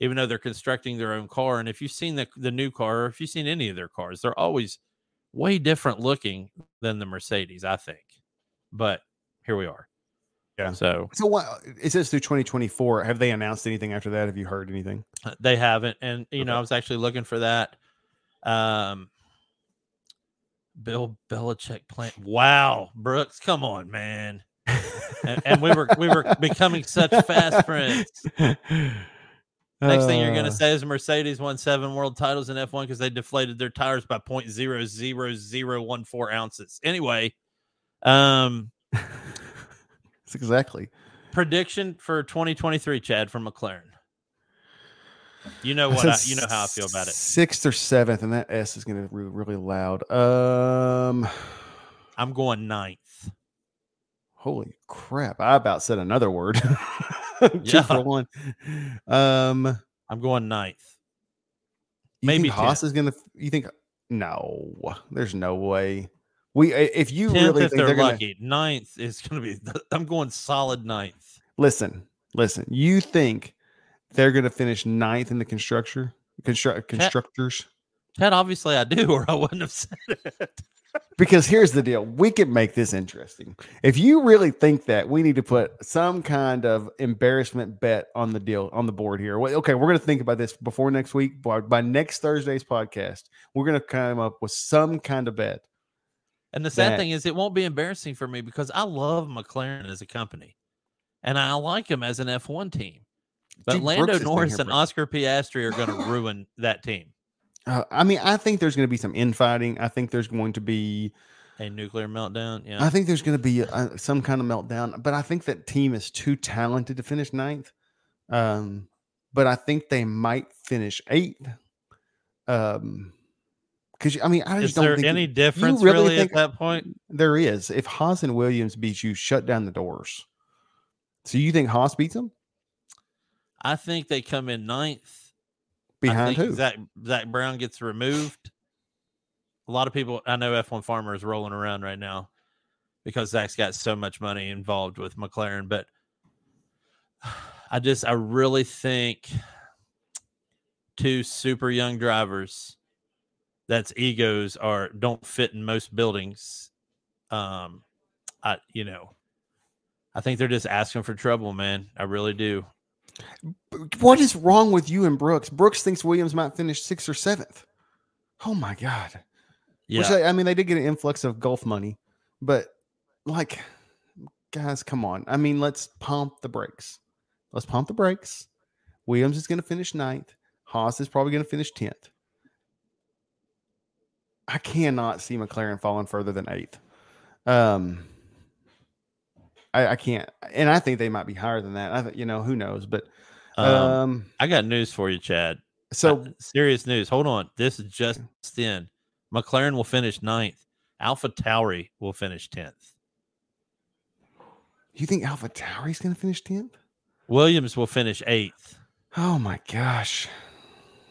even though they're constructing their own car, and if you've seen the, the new car, or if you've seen any of their cars, they're always way different looking than the Mercedes, I think. But here we are. Yeah. So so what it says through 2024. Have they announced anything after that? Have you heard anything? Uh, They haven't, and you know, I was actually looking for that. Um, Bill Belichick plant. Wow, Brooks, come on, man. and, and we were we were becoming such fast friends. Next thing you're Uh, gonna say is Mercedes won seven world titles in F1 because they deflated their tires by 0.00014 ounces. Anyway, um, That's exactly. prediction for 2023, Chad from McLaren. You know what? I, you know how I feel about it. Sixth or seventh, and that S is going to be really loud. Um, I'm going ninth. Holy crap! I about said another word. Two Yeah. for one. Um, I'm going ninth. Maybe Haas is gonna? You think? No, there's no way. We if you Tenth really if think they're, they're, gonna lucky. Ninth is going to be. I'm going solid ninth. listen, listen. You think they're gonna finish ninth in the constructor construct constructors? Ted, obviously I do, or I wouldn't have said it. Because here's the deal: we could make this interesting. If you really think that, we need to put some kind of embarrassment bet on the deal on the board here. Okay, we're going to think about this before next week. By, by next Thursday's podcast, we're going to come up with some kind of bet. And the sad That- thing is, it won't be embarrassing for me because I love McLaren as a company, and I like him as an F1 team. But Lando Brooks is in Norris here, and. Oscar Piastri are going to ruin that team. Uh, I mean, I think there's going to be some infighting. I think there's going to be, A nuclear meltdown. Yeah. I think there's going to be uh some kind of meltdown. But I think that team is too talented to finish ninth. Um, but I think they might finish eighth. Um, because I mean, I just is don't there think any difference really really, at that point? There is. If Haas and Williams beat you, shut down the doors. So you think Haas beats them I think they come in ninth. Behind I think who? Zach, Zak Brown gets removed. A lot of people, I know F1 Farmer is rolling around right now because Zak's got so much money involved with McLaren. But I just, I really think two super young drivers that's egos are don't fit in most buildings. Um, I, you know, I think they're just asking for trouble, man. I really do. What is wrong with you and Brooks? Brooks thinks Williams might finish sixth or seventh. Oh my god. Yeah. Which I, I mean, they did get an influx of golf money, but like, guys, come on. I mean, let's pump the brakes. Let's pump the brakes. Williams is going to finish ninth. Haas is probably going to finish tenth. I cannot see McLaren falling further than eighth. Um, I, I can't, and I think they might be higher than that. I, th- you know, who knows? But um, um, I got news for you, Chad. so Uh, serious news. Hold on. This is just in. McLaren will finish ninth. Alpha Tauri will finish 10th. you think Alpha Tauri's going to finish tenth? Williams will finish eighth. Oh my gosh!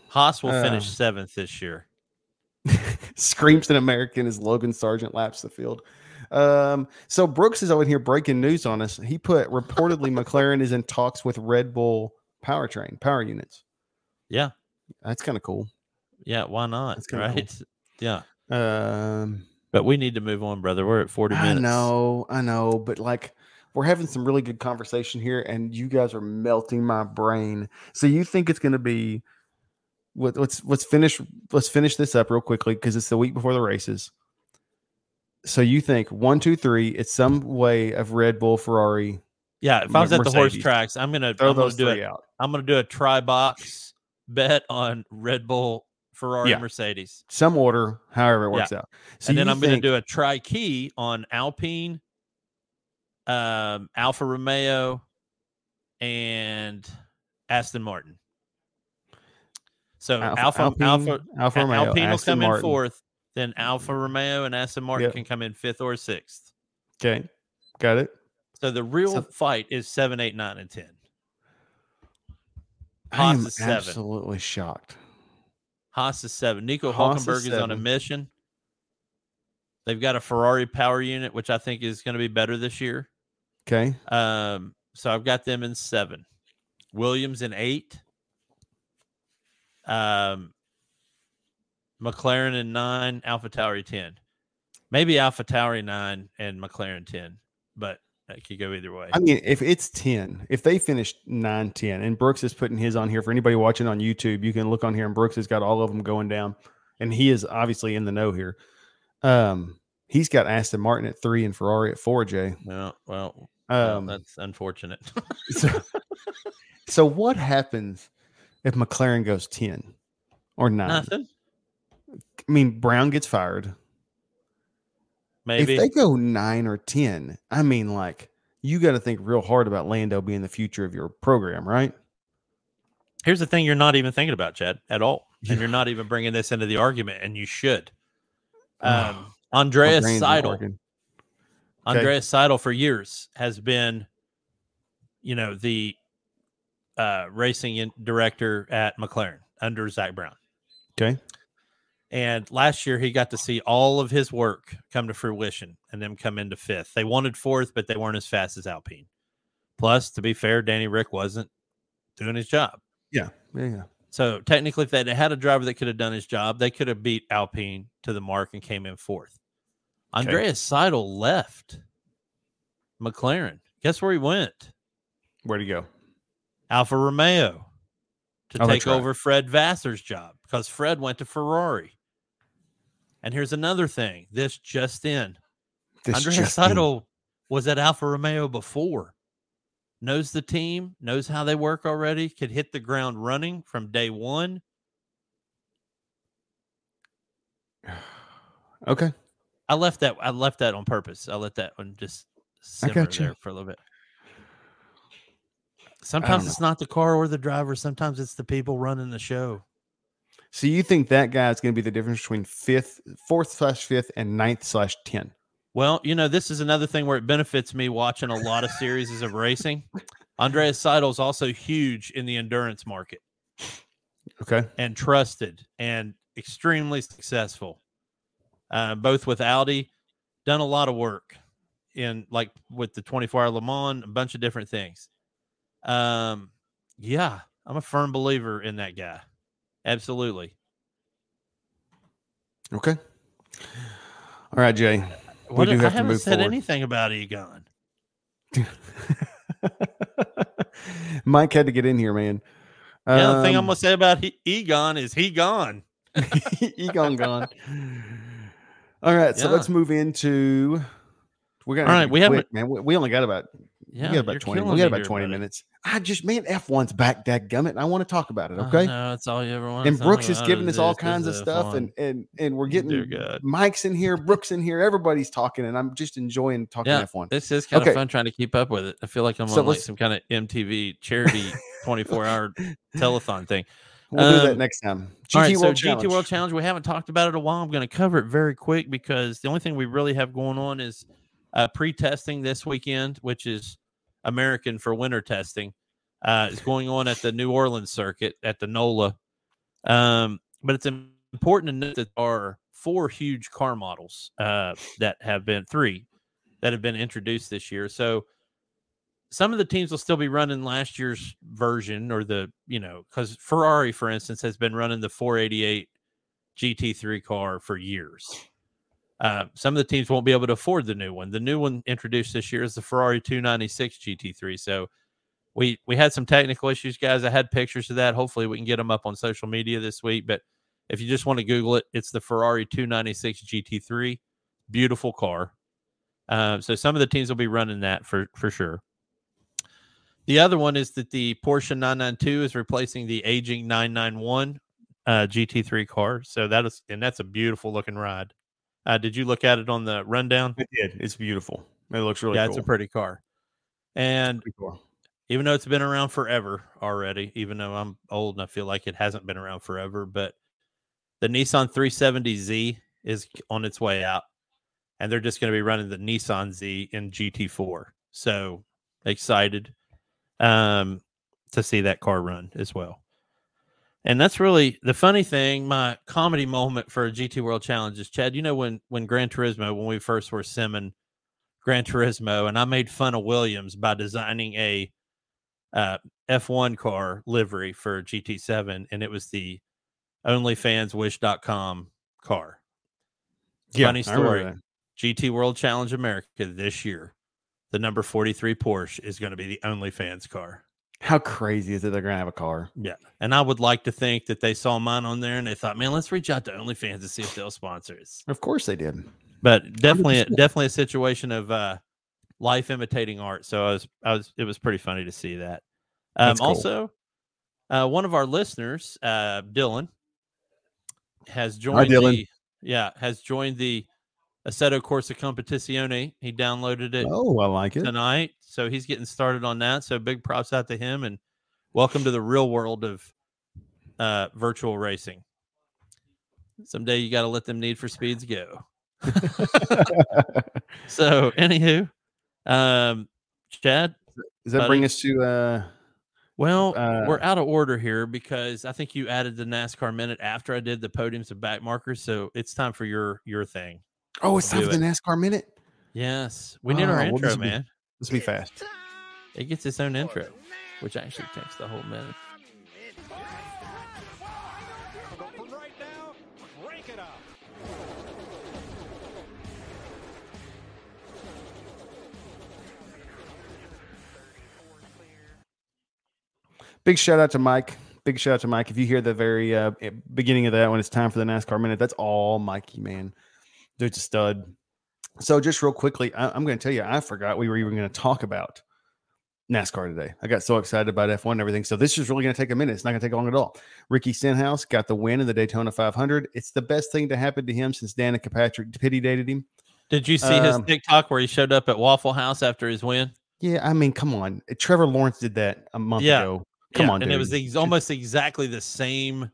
Haas will finish Uh. seventh this year. Screams an American as Logan Sargeant laps the field. Um, so Brooks is over here breaking news on us. He put reportedly McLaren is in talks with Red Bull powertrain power units. Yeah. That's kind of cool. Yeah. Why not? That's kinda cool. Right. Yeah. Um, But we need to move on, brother. We're at 40 minutes. I know, I know, but like we're having some really good conversation here, and you guys are melting my brain. So you think it's going to be? Let, let's let's finish let's finish this up real quickly because it's the week before the races. So you think one, two, three? It's some way of Red Bull, Ferrari. Yeah. If I was at the horse tracks, I'm gonna Throw I'm gonna those do three it. out. I'm gonna do a try box bet on Red Bull, Ferrari, Yeah. Mercedes. Some order, however it works out. So and then I'm going to do a try key on Alpine, um, Alfa Romeo, and Aston Martin. So Alpha- Alpha Alpha Alfa A- Romeo, Alpine will Aston come in fourth. Then Alfa Romeo and Aston Martin Yep. can come in fifth or sixth. Okay, got it. So the real So- fight is seven, eight, nine, and ten. I am is seven. absolutely shocked. Haas is seven. Nico Haas is Hulkenberg is, on a mission. They've got a Ferrari power unit, which I think is going to be better this year. Okay, Um, so I've got them in seven. Williams in eight. Um, McLaren in nine. Alpha Tauri ten. Maybe Alpha Tauri nine and McLaren ten, but it could go either way. I mean, if it's 10, if they finished 9 10, and Brooks is putting his on here for anybody watching on YouTube, you can look on here and Brooks has got all of them going down, and he is obviously in the know here. Um, he's got Aston Martin at three and Ferrari at four, Jay. well, well, well, Um, that's unfortunate. so, so what happens if McLaren goes 10 or nine? Nothing. I mean, Brown gets fired. Maybe. If they go nine or 10, I mean, like, you got to think real hard about Lando being the future of your program, right? Here's the thing: you're not even thinking about Chad at all, Yeah. and you're not even bringing this into the argument, and you should. Um, Andreas Seidl. Okay. Andreas Seidl for years has been, you know, the uh, racing in- director at McLaren under Zak Brown. Okay. And last year he got to see all of his work come to fruition and them come into fifth. They wanted fourth, but they weren't as fast as Alpine. Plus, to be fair, Danny Ric wasn't doing his job. Yeah. Yeah. yeah. So technically, if they had a driver that could have done his job, they could have beat Alpine to the mark and came in fourth. Andreas Seidl left McLaren. Guess where he went? Where'd he go? Alfa Romeo to Oh, take right. over Fred Vasseur's job because Fred went to Ferrari. And here's another thing. This just in. This Andreas just in. Seidl was at Alfa Romeo before. Knows the team, knows how they work already, could hit the ground running from day one. Okay. I left that. I left that on purpose. I let that one just simmer gotcha. there for a little bit. Sometimes it's not the car or the driver. Sometimes it's the people running the show. So you think that guy is going to be the difference between fifth, fourth slash fifth, and ninth slash ten? Well, you know, this is another thing where it benefits me watching a lot of series of racing. Andreas Seidl is also huge in the endurance market Okay. and trusted and extremely successful. Uh, both with Audi, done a lot of work in like with the 24 hour Le Mans, a bunch of different things. Um, yeah, I'm a firm believer in that guy. Absolutely. Okay. All right, Jay. What, do I have to haven't said forward. anything about Egon. Mike had to get in here, man. The other thing I'm Um, gonna say about he, Egon is he gone. Egon gone. All right, so Yeah. let's move into. We're gonna. All right, we haven't- man. We, we only got about. Yeah, we got about twenty. We got about twenty minutes. I just man, F one's back, dadgummit. I want to talk about it. Okay. that's all you ever want. and Brooks is giving us all kinds of stuff, and and and we're getting Mike's in here, Brooks in here, everybody's talking, and I'm just enjoying talking Yeah, F one. This is kind Okay. of fun trying to keep up with it. I feel like I'm So on like some kind of MTV charity 24 hour telethon thing. We'll do that um, next time. GT All right, World so Challenge. GT World Challenge, we haven't talked about it a while. I'm going to cover it very quick because the only thing we really have going on is uh, pre-testing this weekend, which is American for winter testing, uh, is going on at the New Orleans circuit at the NOLA. Um, but it's important to note that there are four huge car models uh, that have been three that have been introduced this year. So some of the teams will still be running last year's version or the you know because ferrari for instance has been running the 488 gt3 car for years uh, some of the teams won't be able to afford the new one. The new one introduced this year is the ferrari 296 gt3 so we we had some technical issues guys. I had pictures of that. Hopefully we can get them up on social media this week. But if you just want to google it it's the ferrari 296 gt3 beautiful car. Uh, so some of the teams will be running that for for sure. The other one is that the Porsche 992 is replacing the aging 991 uh, GT3 car. So that is, and that's a beautiful looking ride. Uh, did you look at it on the rundown? It did. It's beautiful. It looks really yeah, cool. it's a pretty car. And Pretty cool. even though it's been around forever already, even though I'm old and I feel like it hasn't been around forever, but the Nissan 370Z is on its way out, and they're just going to be running the Nissan Z in GT4. So excited um, to see that car run as well. And that's really the funny thing. My comedy moment for a GT World Challenge is Chad. You know when when Gran Turismo when we first were simming Gran Turismo, and I made fun of Williams by designing a uh, F1 car livery for GT7, and it was the OnlyFansWish.com car. Yeah, Funny story. GT World Challenge America this year, the number 43 Porsche is going to be the OnlyFans car. How crazy is it? They're gonna have a car. Yeah. And I would like to think that they saw mine on there and they thought, man, let's reach out to OnlyFans to see if they'll sponsor us. Of course they did. But definitely, 100%. definitely a situation of uh, life imitating art. So I was, I was, it was pretty funny to see that. Um, cool. Also, uh, one of our listeners, uh, Dylan, has joined Dylan. the, yeah, has joined the Assetto Corsa Competizione. He downloaded it Oh, I like it. tonight. So he's getting started on that. So big props out to him and welcome to the real world of uh, virtual racing. Someday you got to let them Need for Speeds go. So, anywho, um, Chad, Does that bring us to uh well, Uh, we're out of order here because I think you added the NASCAR minute after I did the podiums and back markers. So it's time for your your thing. Oh, it's time for the NASCAR minute. Yes, we need our Oh, well, intro, this be- man. Let's be fast. It gets its own intro, which actually takes the whole minute. Big shout out to Mike. Big shout out to Mike. If you hear the very uh, beginning of that when it's time for the NASCAR minute, that's all Mikey, man. Dude's a stud. So just real quickly, I, I'm going to tell you, I forgot we were even going to talk about NASCAR today. I got so excited about F1 and everything. So this is really going to take a minute. It's not going to take long at all. Ricky Stenhouse got the win in the Daytona 500. It's the best thing to happen to him since Danica Patrick pity dated him. Did you see his Um, TikTok where he showed up at Waffle House after his win? Yeah, I mean, come on. Trevor Lawrence did that a month Yeah. ago. Come Yeah, on, and it was ex- almost exactly the same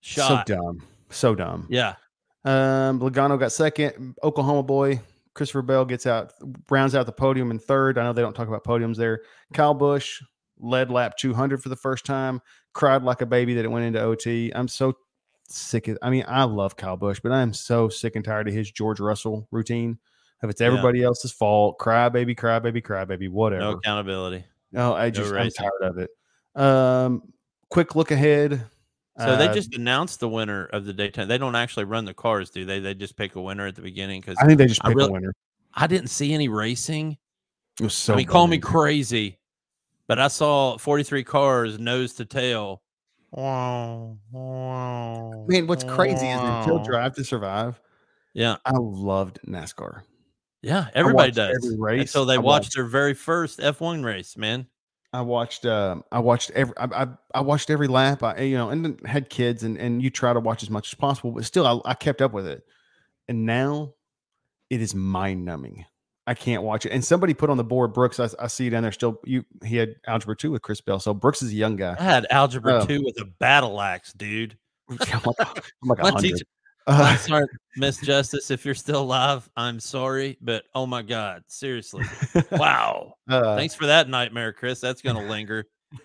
shot. so dumb. So dumb. yeah, Um, Logano got second. Oklahoma boy Christopher Bell gets out, rounds out the podium in third. I know they don't talk about podiums there. Kyle Busch led lap 200 for the first time. Cried like a baby that it went into OT. I'm so sick of. I mean, I love Kyle Busch, but I'm so sick and tired of his George Russell routine. If it's Yeah. everybody else's fault, cry baby, cry baby, cry baby, whatever. no accountability. No, I just I'm tired of it. Um, quick look ahead. So they just um announced the winner of the daytime. They don't actually run the cars, do they? They just pick a winner at the beginning because I think they just I picked really- a winner. I didn't see any racing. It was so. I mean, call me crazy, but I saw 43 cars nose to tail. Wow, wow, Man, what's crazy is until. Drive to Survive, Yeah, I loved NASCAR. yeah, everybody does every race. until they watch watched- their very first F1 race. Man, I watched. Uh, I watched every. I, I, I watched every lap. I you know, and had kids, and and you try to watch as much as possible, but still, I, I kept up with it. And now, it is mind numbing. I can't watch it. And somebody put on the board, Brooks. I, I see you down there still. You he had algebra two with Chris Bell. So Brooks is a young guy. I had algebra Oh. two with a battle axe, dude. I'm like, I'm like My teacher, Uh, I'm sorry, Miss Justice, if you're still alive, I'm sorry, but oh my God, seriously, wow. uh, Thanks for that nightmare, Chris. That's gonna linger.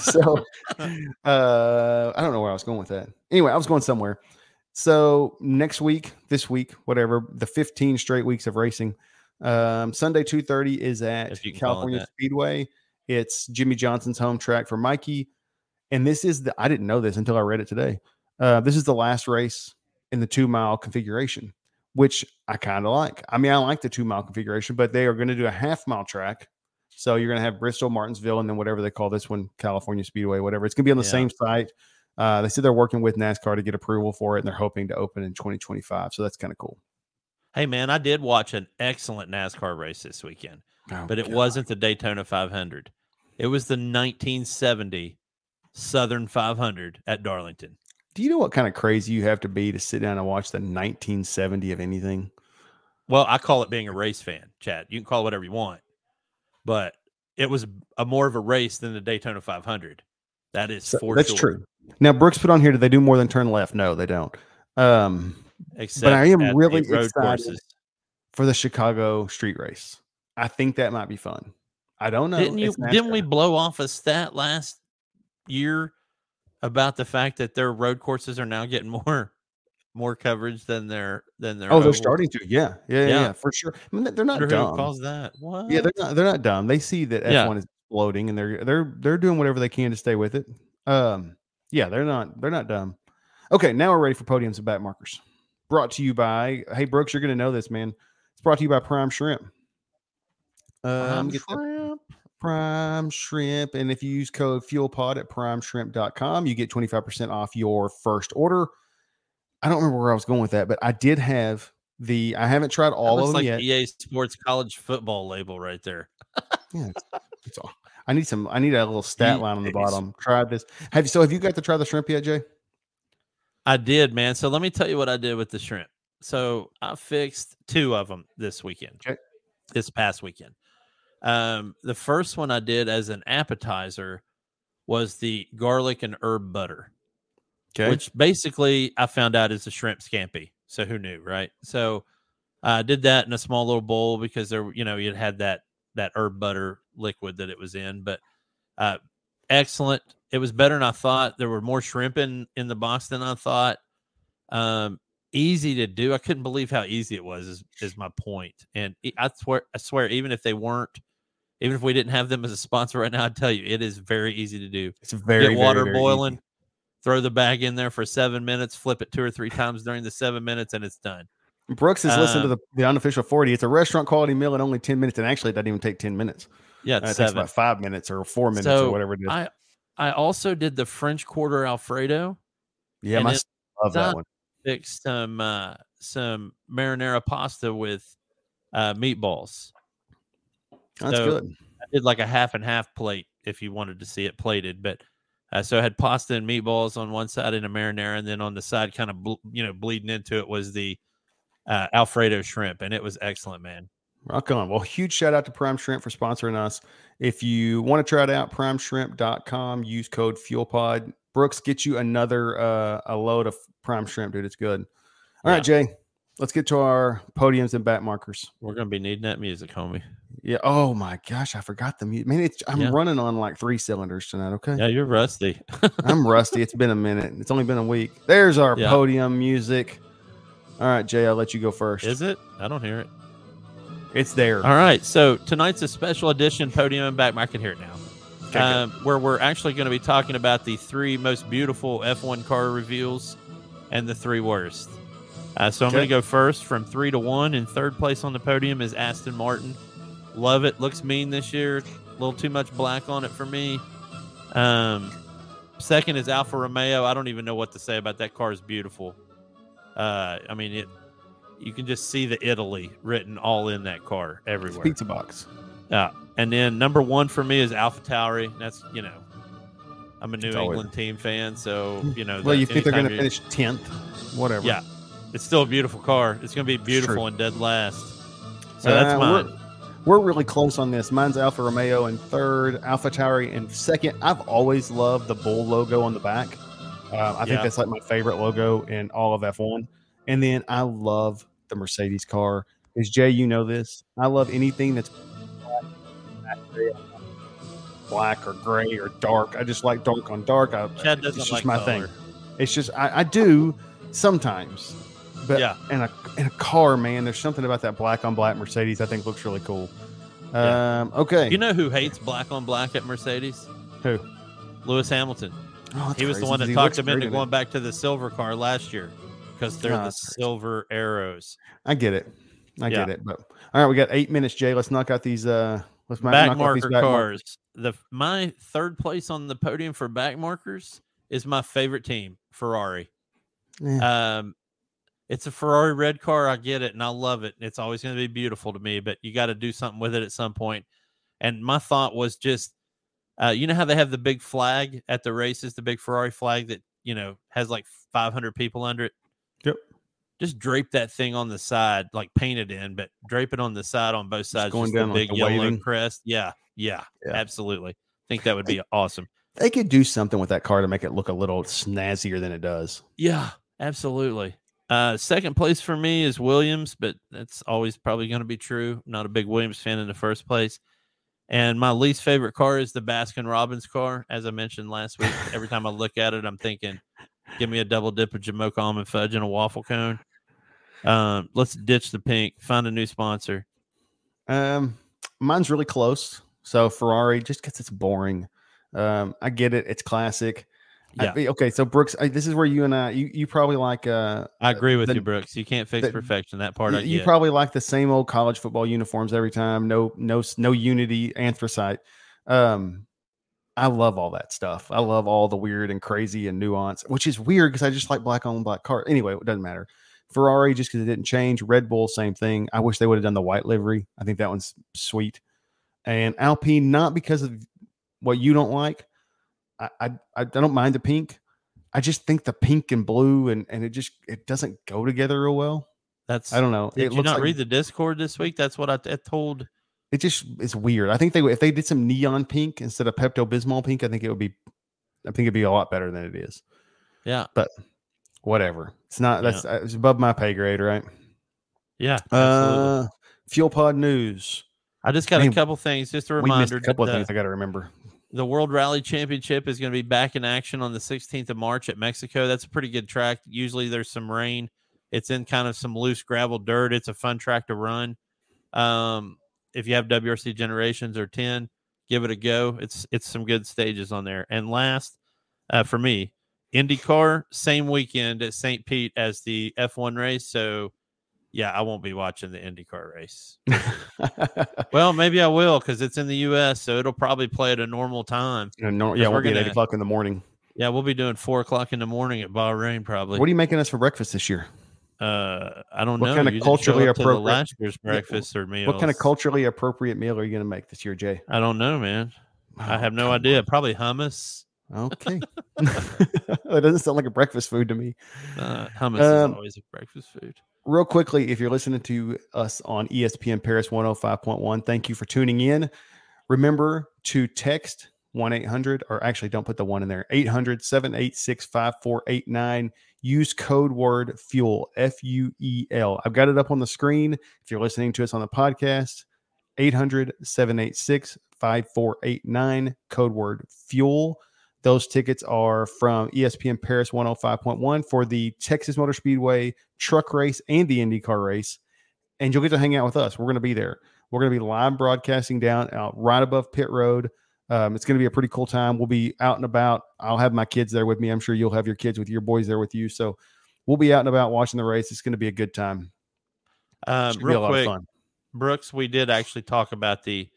so uh I don't know where I was going with that. Anyway, I was going somewhere. So next week, this week, whatever, the 15 straight weeks of racing. Um Sunday 2:30 is at If you can call it California. Speedway. It's Jimmie Johnson's home track for Mikey. And this is the I didn't know this until I read it today. Uh this is the last race in the 2 mile configuration, which I kind of like. I mean, I like the 2 mile configuration, but they are going to do a half mile track so you're going to have Bristol, Martinsville, and then whatever they call this one, California Speedway, whatever. It's going to be on the Yeah. same site. Uh, they said they're working with NASCAR to get approval for it, and they're hoping to open in 2025. So that's kind of cool. Hey man, I did watch an excellent NASCAR race this weekend, Oh, but it wasn't the Daytona 500. It was the 1970 Southern 500 at Darlington. Do you know what kind of crazy you have to be to sit down and watch the 1970 of anything? Well, I call it being a race fan, Chad. You can call it whatever you want, but it was a more of a race than the Daytona 500. That is So for that's sure. true. Now Brooks put on here. Do they do more than turn left? No, they don't. Um, Except I am really excited. courses. for the Chicago street race, I think that might be fun. I don't know. didn't you? Didn't we blow off a stat last year about the fact that their road courses are now getting more more coverage than their than their? Oh, they're starting to. Yeah, yeah, yeah, Yeah. yeah, for sure. I mean, they're not who dumb. caused that? What? Yeah, they're not. They're not dumb. They see that Yeah. F1 is exploding, and they're they're they're doing whatever they can to stay with it. Um, yeah, they're not they're not dumb. Okay, now we're ready for podiums and back markers. Brought to you by Hey Brooks, you're gonna know this, man. It's brought to you by Prime Shrimp. Um, get the shrimp. Prime Shrimp, and if you use code FuelPod at PrimeShrimp.com, you get 25% off your first order. I don't remember where I was going with that, but I did have the. I haven't tried all of them like yet. EA Sports college football label right there. Yeah, it's, it's all. I need some. I need a little stat line on the bottom. Try this. Have you? So have you got to try the shrimp yet, Jay? I did, man. So let me tell you what I did with the shrimp. So I fixed two of them this weekend. Okay. This past weekend. Um, the first one I did as an appetizer was the garlic and herb butter, Okay. which basically I found out is a shrimp scampi. So who knew, right? So I did that in a small little bowl because there, you know, it had that that herb butter liquid that it was in. But uh, excellent. It was better than I thought. There were more shrimp in in the box than I thought. Um, easy to do. I couldn't believe how easy it was. Is, is my point. And I swear, I swear, even if they weren't, even if we didn't have them as a sponsor right now, I'd tell you it is very easy to do. It's very Get water very, very boiling, easy. throw the bag in there for seven minutes, flip it two or three times during the seven minutes, and it's done. Brooks has listened to Um, the, the unofficial 40. It's a restaurant quality meal in only 10 minutes. And actually, it doesn't even take 10 minutes. Yeah, Uh, it's it takes about five minutes or four minutes So, or whatever it is. I I also did the French Quarter Alfredo. yeah, my love that one. Fixed some uh, some marinara pasta with uh, meatballs. That's so- good. I did like a half and half plate if you wanted to see it plated, but uh, so I had pasta and meatballs on one side and a marinara, and then on the side, kind of you know bleeding into it was the uh, Alfredo shrimp, and it was excellent, man. Rock on. Well, huge shout out to Prime Shrimp for sponsoring us. If you want to try it out, primeshrimp.com, use code FuelPod. Brooks, get you another uh, a load of Prime Shrimp, dude. It's good. All right, Yeah. Jay, let's get to our podiums and back markers. We're gonna be needing that music, homie. Yeah. Oh my gosh, I forgot the music. Man, it's, I'm Yeah. running on like three cylinders tonight. Okay. Yeah, you're rusty. I'm rusty. It's been a minute. It's only been a week. There's our Yeah. podium music. All right, Jay, I'll let you go first. Is it? I don't hear it. It's there. All right, so tonight's a special edition podium and back. I can hear it now. Um, where we're actually going to be talking about the three most beautiful F1 car reveals and the three worst. Uh, so I'm going to go first from three to one. In third place on the podium is Aston Martin. Love it. Looks mean this year. A little too much black on it for me. Um, second is Alfa Romeo. I don't even know what to say about that car. is beautiful. Uh, I mean it. You can just see the Italy written all in that car It's everywhere. pizza box. Yeah. And then number one for me is Alpha Tauri. That's, you know, I'm a New It's always- England team fan. So, you know, Well, you think they're going to finish tenth? Whatever. Yeah. It's still a beautiful car. It's going to be beautiful and dead last. So that's Uh, mine. We're, really close on this. Mine's Alfa Romeo in third, Alpha Tauri in second. I've always loved the bull logo on the back. Uh, I think that's like my favorite logo in all of F1. And then I love the Mercedes car. Is Jay, you know this? I love anything that's black, or gray or dark. I just like dark on dark. I, Chad doesn't just like my color. thing. It's just I, I do sometimes, but Yeah. in a in a car, man, there's something about that black on black Mercedes I think looks really cool. Yeah. Um, okay, You know who hates black on black at Mercedes? who? Lewis Hamilton. Oh, He was the one that he talked him into in it. going back to the silver car last year because they're Oh, the crazy. silver arrows. I get it, I Yeah. get it. But all right, we got eight minutes, Jay. Let's knock out these. Uh, let's back knock out these marker back cars. The my third place on the podium for back markers is my favorite team, Ferrari. Yeah. Um, it's a Ferrari red car. I get it, and I love it. It's always going to be beautiful to me, but you got to do something with it at some point. And my thought was just, uh, you know how they have the big flag at the races, the big Ferrari flag that you know has like 500 people under it. Yep. Just drape that thing on the side, like paint it in, but drape it on the side on both sides. going down the like big the yellow waving? crest. Yeah, yeah, Yeah. absolutely. think that would be awesome. They could do something with that car to make it look a little snazzier than it does. Yeah, absolutely. Uh, second place for me is Williams, but that's always probably going to be true. Not a big Williams fan in the first place. And my least favorite car is the Baskin Robbins car. As I mentioned last week, every time I look at it, I'm thinking, give me a double dip of Jamocha almond fudge and a waffle cone. Um, let's ditch the pink, find a new sponsor. Um, mine's really close. So Ferrari, just because it's boring. Um, I get it. It's classic. I- Yeah. okay, so Brooks, I, this is where you and I, you, you probably like. Uh, I agree with the- you, Brooks. You can't fix the- perfection. That part I you, you probably like the same old college football uniforms every time. No, no, no unity, anthracite. Um, I love all that stuff. I love all the weird and crazy and nuance, which is weird because I just like black on black car. Anyway, it doesn't matter. Ferrari, just because it didn't change. Red Bull, same thing. I wish they would have done the white livery. I think that one's sweet. And Alpine, not because of what you don't like. I I, I don't mind the pink. I just think the pink and blue and and it just it doesn't go together real well. That's I don't know. Did it you not like read the Discord this week? That's what I, I told. it just is weird. I think they if they did some neon pink instead of Pepto Bismol pink, I think it would be I think it'd be a lot better than it is. Yeah, but Whatever. It's not that's uh, it's above my pay grade, right? Yeah. absolutely. Uh, Fuel Pod news. I just got man, a couple things. Just a We reminder. a couple of the, things I got to remember. The World Rally Championship is going to be back in action on the 16th of March at Mexico. That's a pretty good track. Usually there's some rain. It's in kind of some loose gravel dirt. It's a fun track to run. Um, if you have WRC Generations or 10, give it a go. It's it's some good stages on there. And last, uh, for me, IndyCar same weekend at St. Pete as the F1 race. So yeah, I won't be watching the IndyCar race. Well, maybe I will because it's in the U.S., so it'll probably play at a normal time. You know, no, yeah, we'll we're be at eight o'clock in the morning. Yeah, we'll be doing four o'clock in the morning at Bahrain probably. What are you making us for breakfast this year? uh, I don't what know. kind of You culturally up to the appropriate- last year's breakfast or meals? What kind of culturally appropriate meal are you going to make this year, Jay? I don't know, man. I Oh, have no idea. Probably hummus. Okay, that doesn't sound like a breakfast food to me. Uh, hummus Um, is always a breakfast food. Real quickly, if you're listening to us on ESPN Paris 105.1, thank you for tuning in. Remember to text 1 800, or actually don't put the one in there, 800 786 5489. Use code word fuel, F U E L. I've got it up on the screen. If you're listening to us on the podcast, 800 786 5489, code word fuel. Those tickets are from ESPN Paris 105.1 for the Texas Motor Speedway truck race and the IndyCar race. And you'll get to hang out with us. We're going to be there. We're going to be live broadcasting down out right above pit road. Um, it's going to be a pretty cool time. We'll be out and about. I'll have my kids there with me. I'm sure you'll have your kids with your boys there with you. So we'll be out and about watching the race. It's going to be a good time. Um, Should be a real quick. Brooks, we did actually talk about the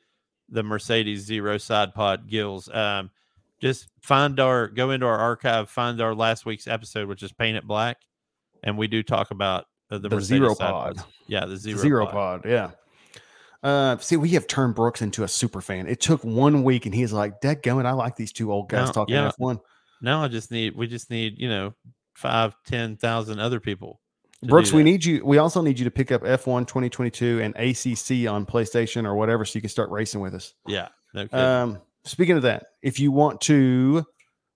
the Mercedes Zero Side Pod Gills. Um, just find our go into our archive, find our last week's episode, which is Paint It Black, and we do talk about uh, the, The Zero Pod. Yeah, the Zero, Zero, pod. pod. Yeah. Uh, see, we have turned Brooks into a super fan. It took one week, and he's like, "Dead gummit, I like these two old guys No, talking yeah. F1." Now I just need we just need you know five ten thousand other people. Brooks, we need you. We also need you to pick up F1 2022 and ACC on PlayStation or whatever, so you can start racing with us. yeah. No. Um, speaking of that, if you want to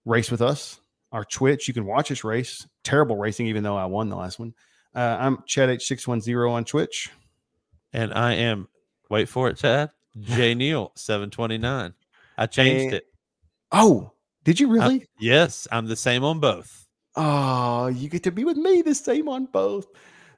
race with us, our Twitch, you can watch us race. Terrible racing, even though I won the last one. Uh, I'm Chad H610 on Twitch. and I am wait for it, Chad. J Neal seven twenty nine. I changed And- it. Oh, did you really? yes, I'm the same on both. Oh, you get to be with me the same on both.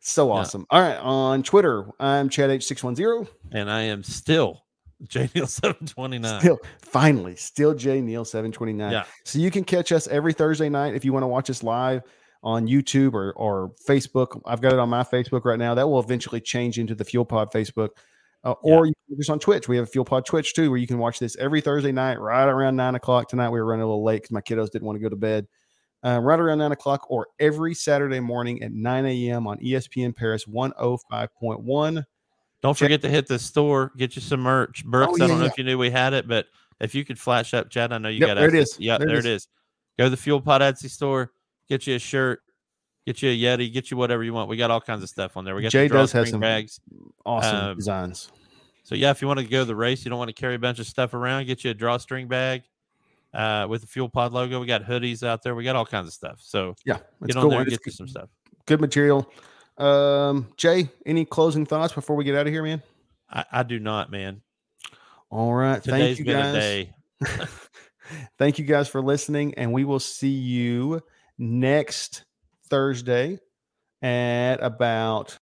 So awesome. All right. On Twitter, I'm Chad H610. and I am still J Neal twenty nine. Still, finally, still J Neal 729. Yeah. So you can catch us every Thursday night if you want to watch us live on YouTube or, or Facebook. I've got it on my Facebook right now. That will eventually change into the Fuel Pod Facebook. Uh, or you can just on Twitch. We have a Fuel Pod Twitch too, where you can watch this every Thursday night, right around nine o'clock. Tonight we were running a little late because my kiddos didn't want to go to bed. Uh, right around nine o'clock, or every Saturday morning at 9 a.m. on ESPN Paris 105.1. Don't forget to hit the store, get you some merch. Brooks, Oh, I don't know yeah. if you knew we had it, but if you could flash up, Chad, I know you Yep, got there it is. Yeah, There there, it is. Go to the Fuel Pod Etsy store, get you a shirt, get you a Yeti, get you whatever you want. We got all kinds of stuff on there. We got Jay the does have drawstring some bags. Awesome Um, designs. So yeah, if you want to go to the race, you don't want to carry a bunch of stuff around, get you a drawstring bag uh, with the Fuel Pod logo. We got hoodies out there. We got all kinds of stuff. So Yeah, it's get on cool. there and get you some stuff. good material. Um, Jay, any closing thoughts before we get out of here, man? I, I do not, man. All right. Today's Thank you been guys. a day. Thank you guys for listening, and we will see you next Thursday at about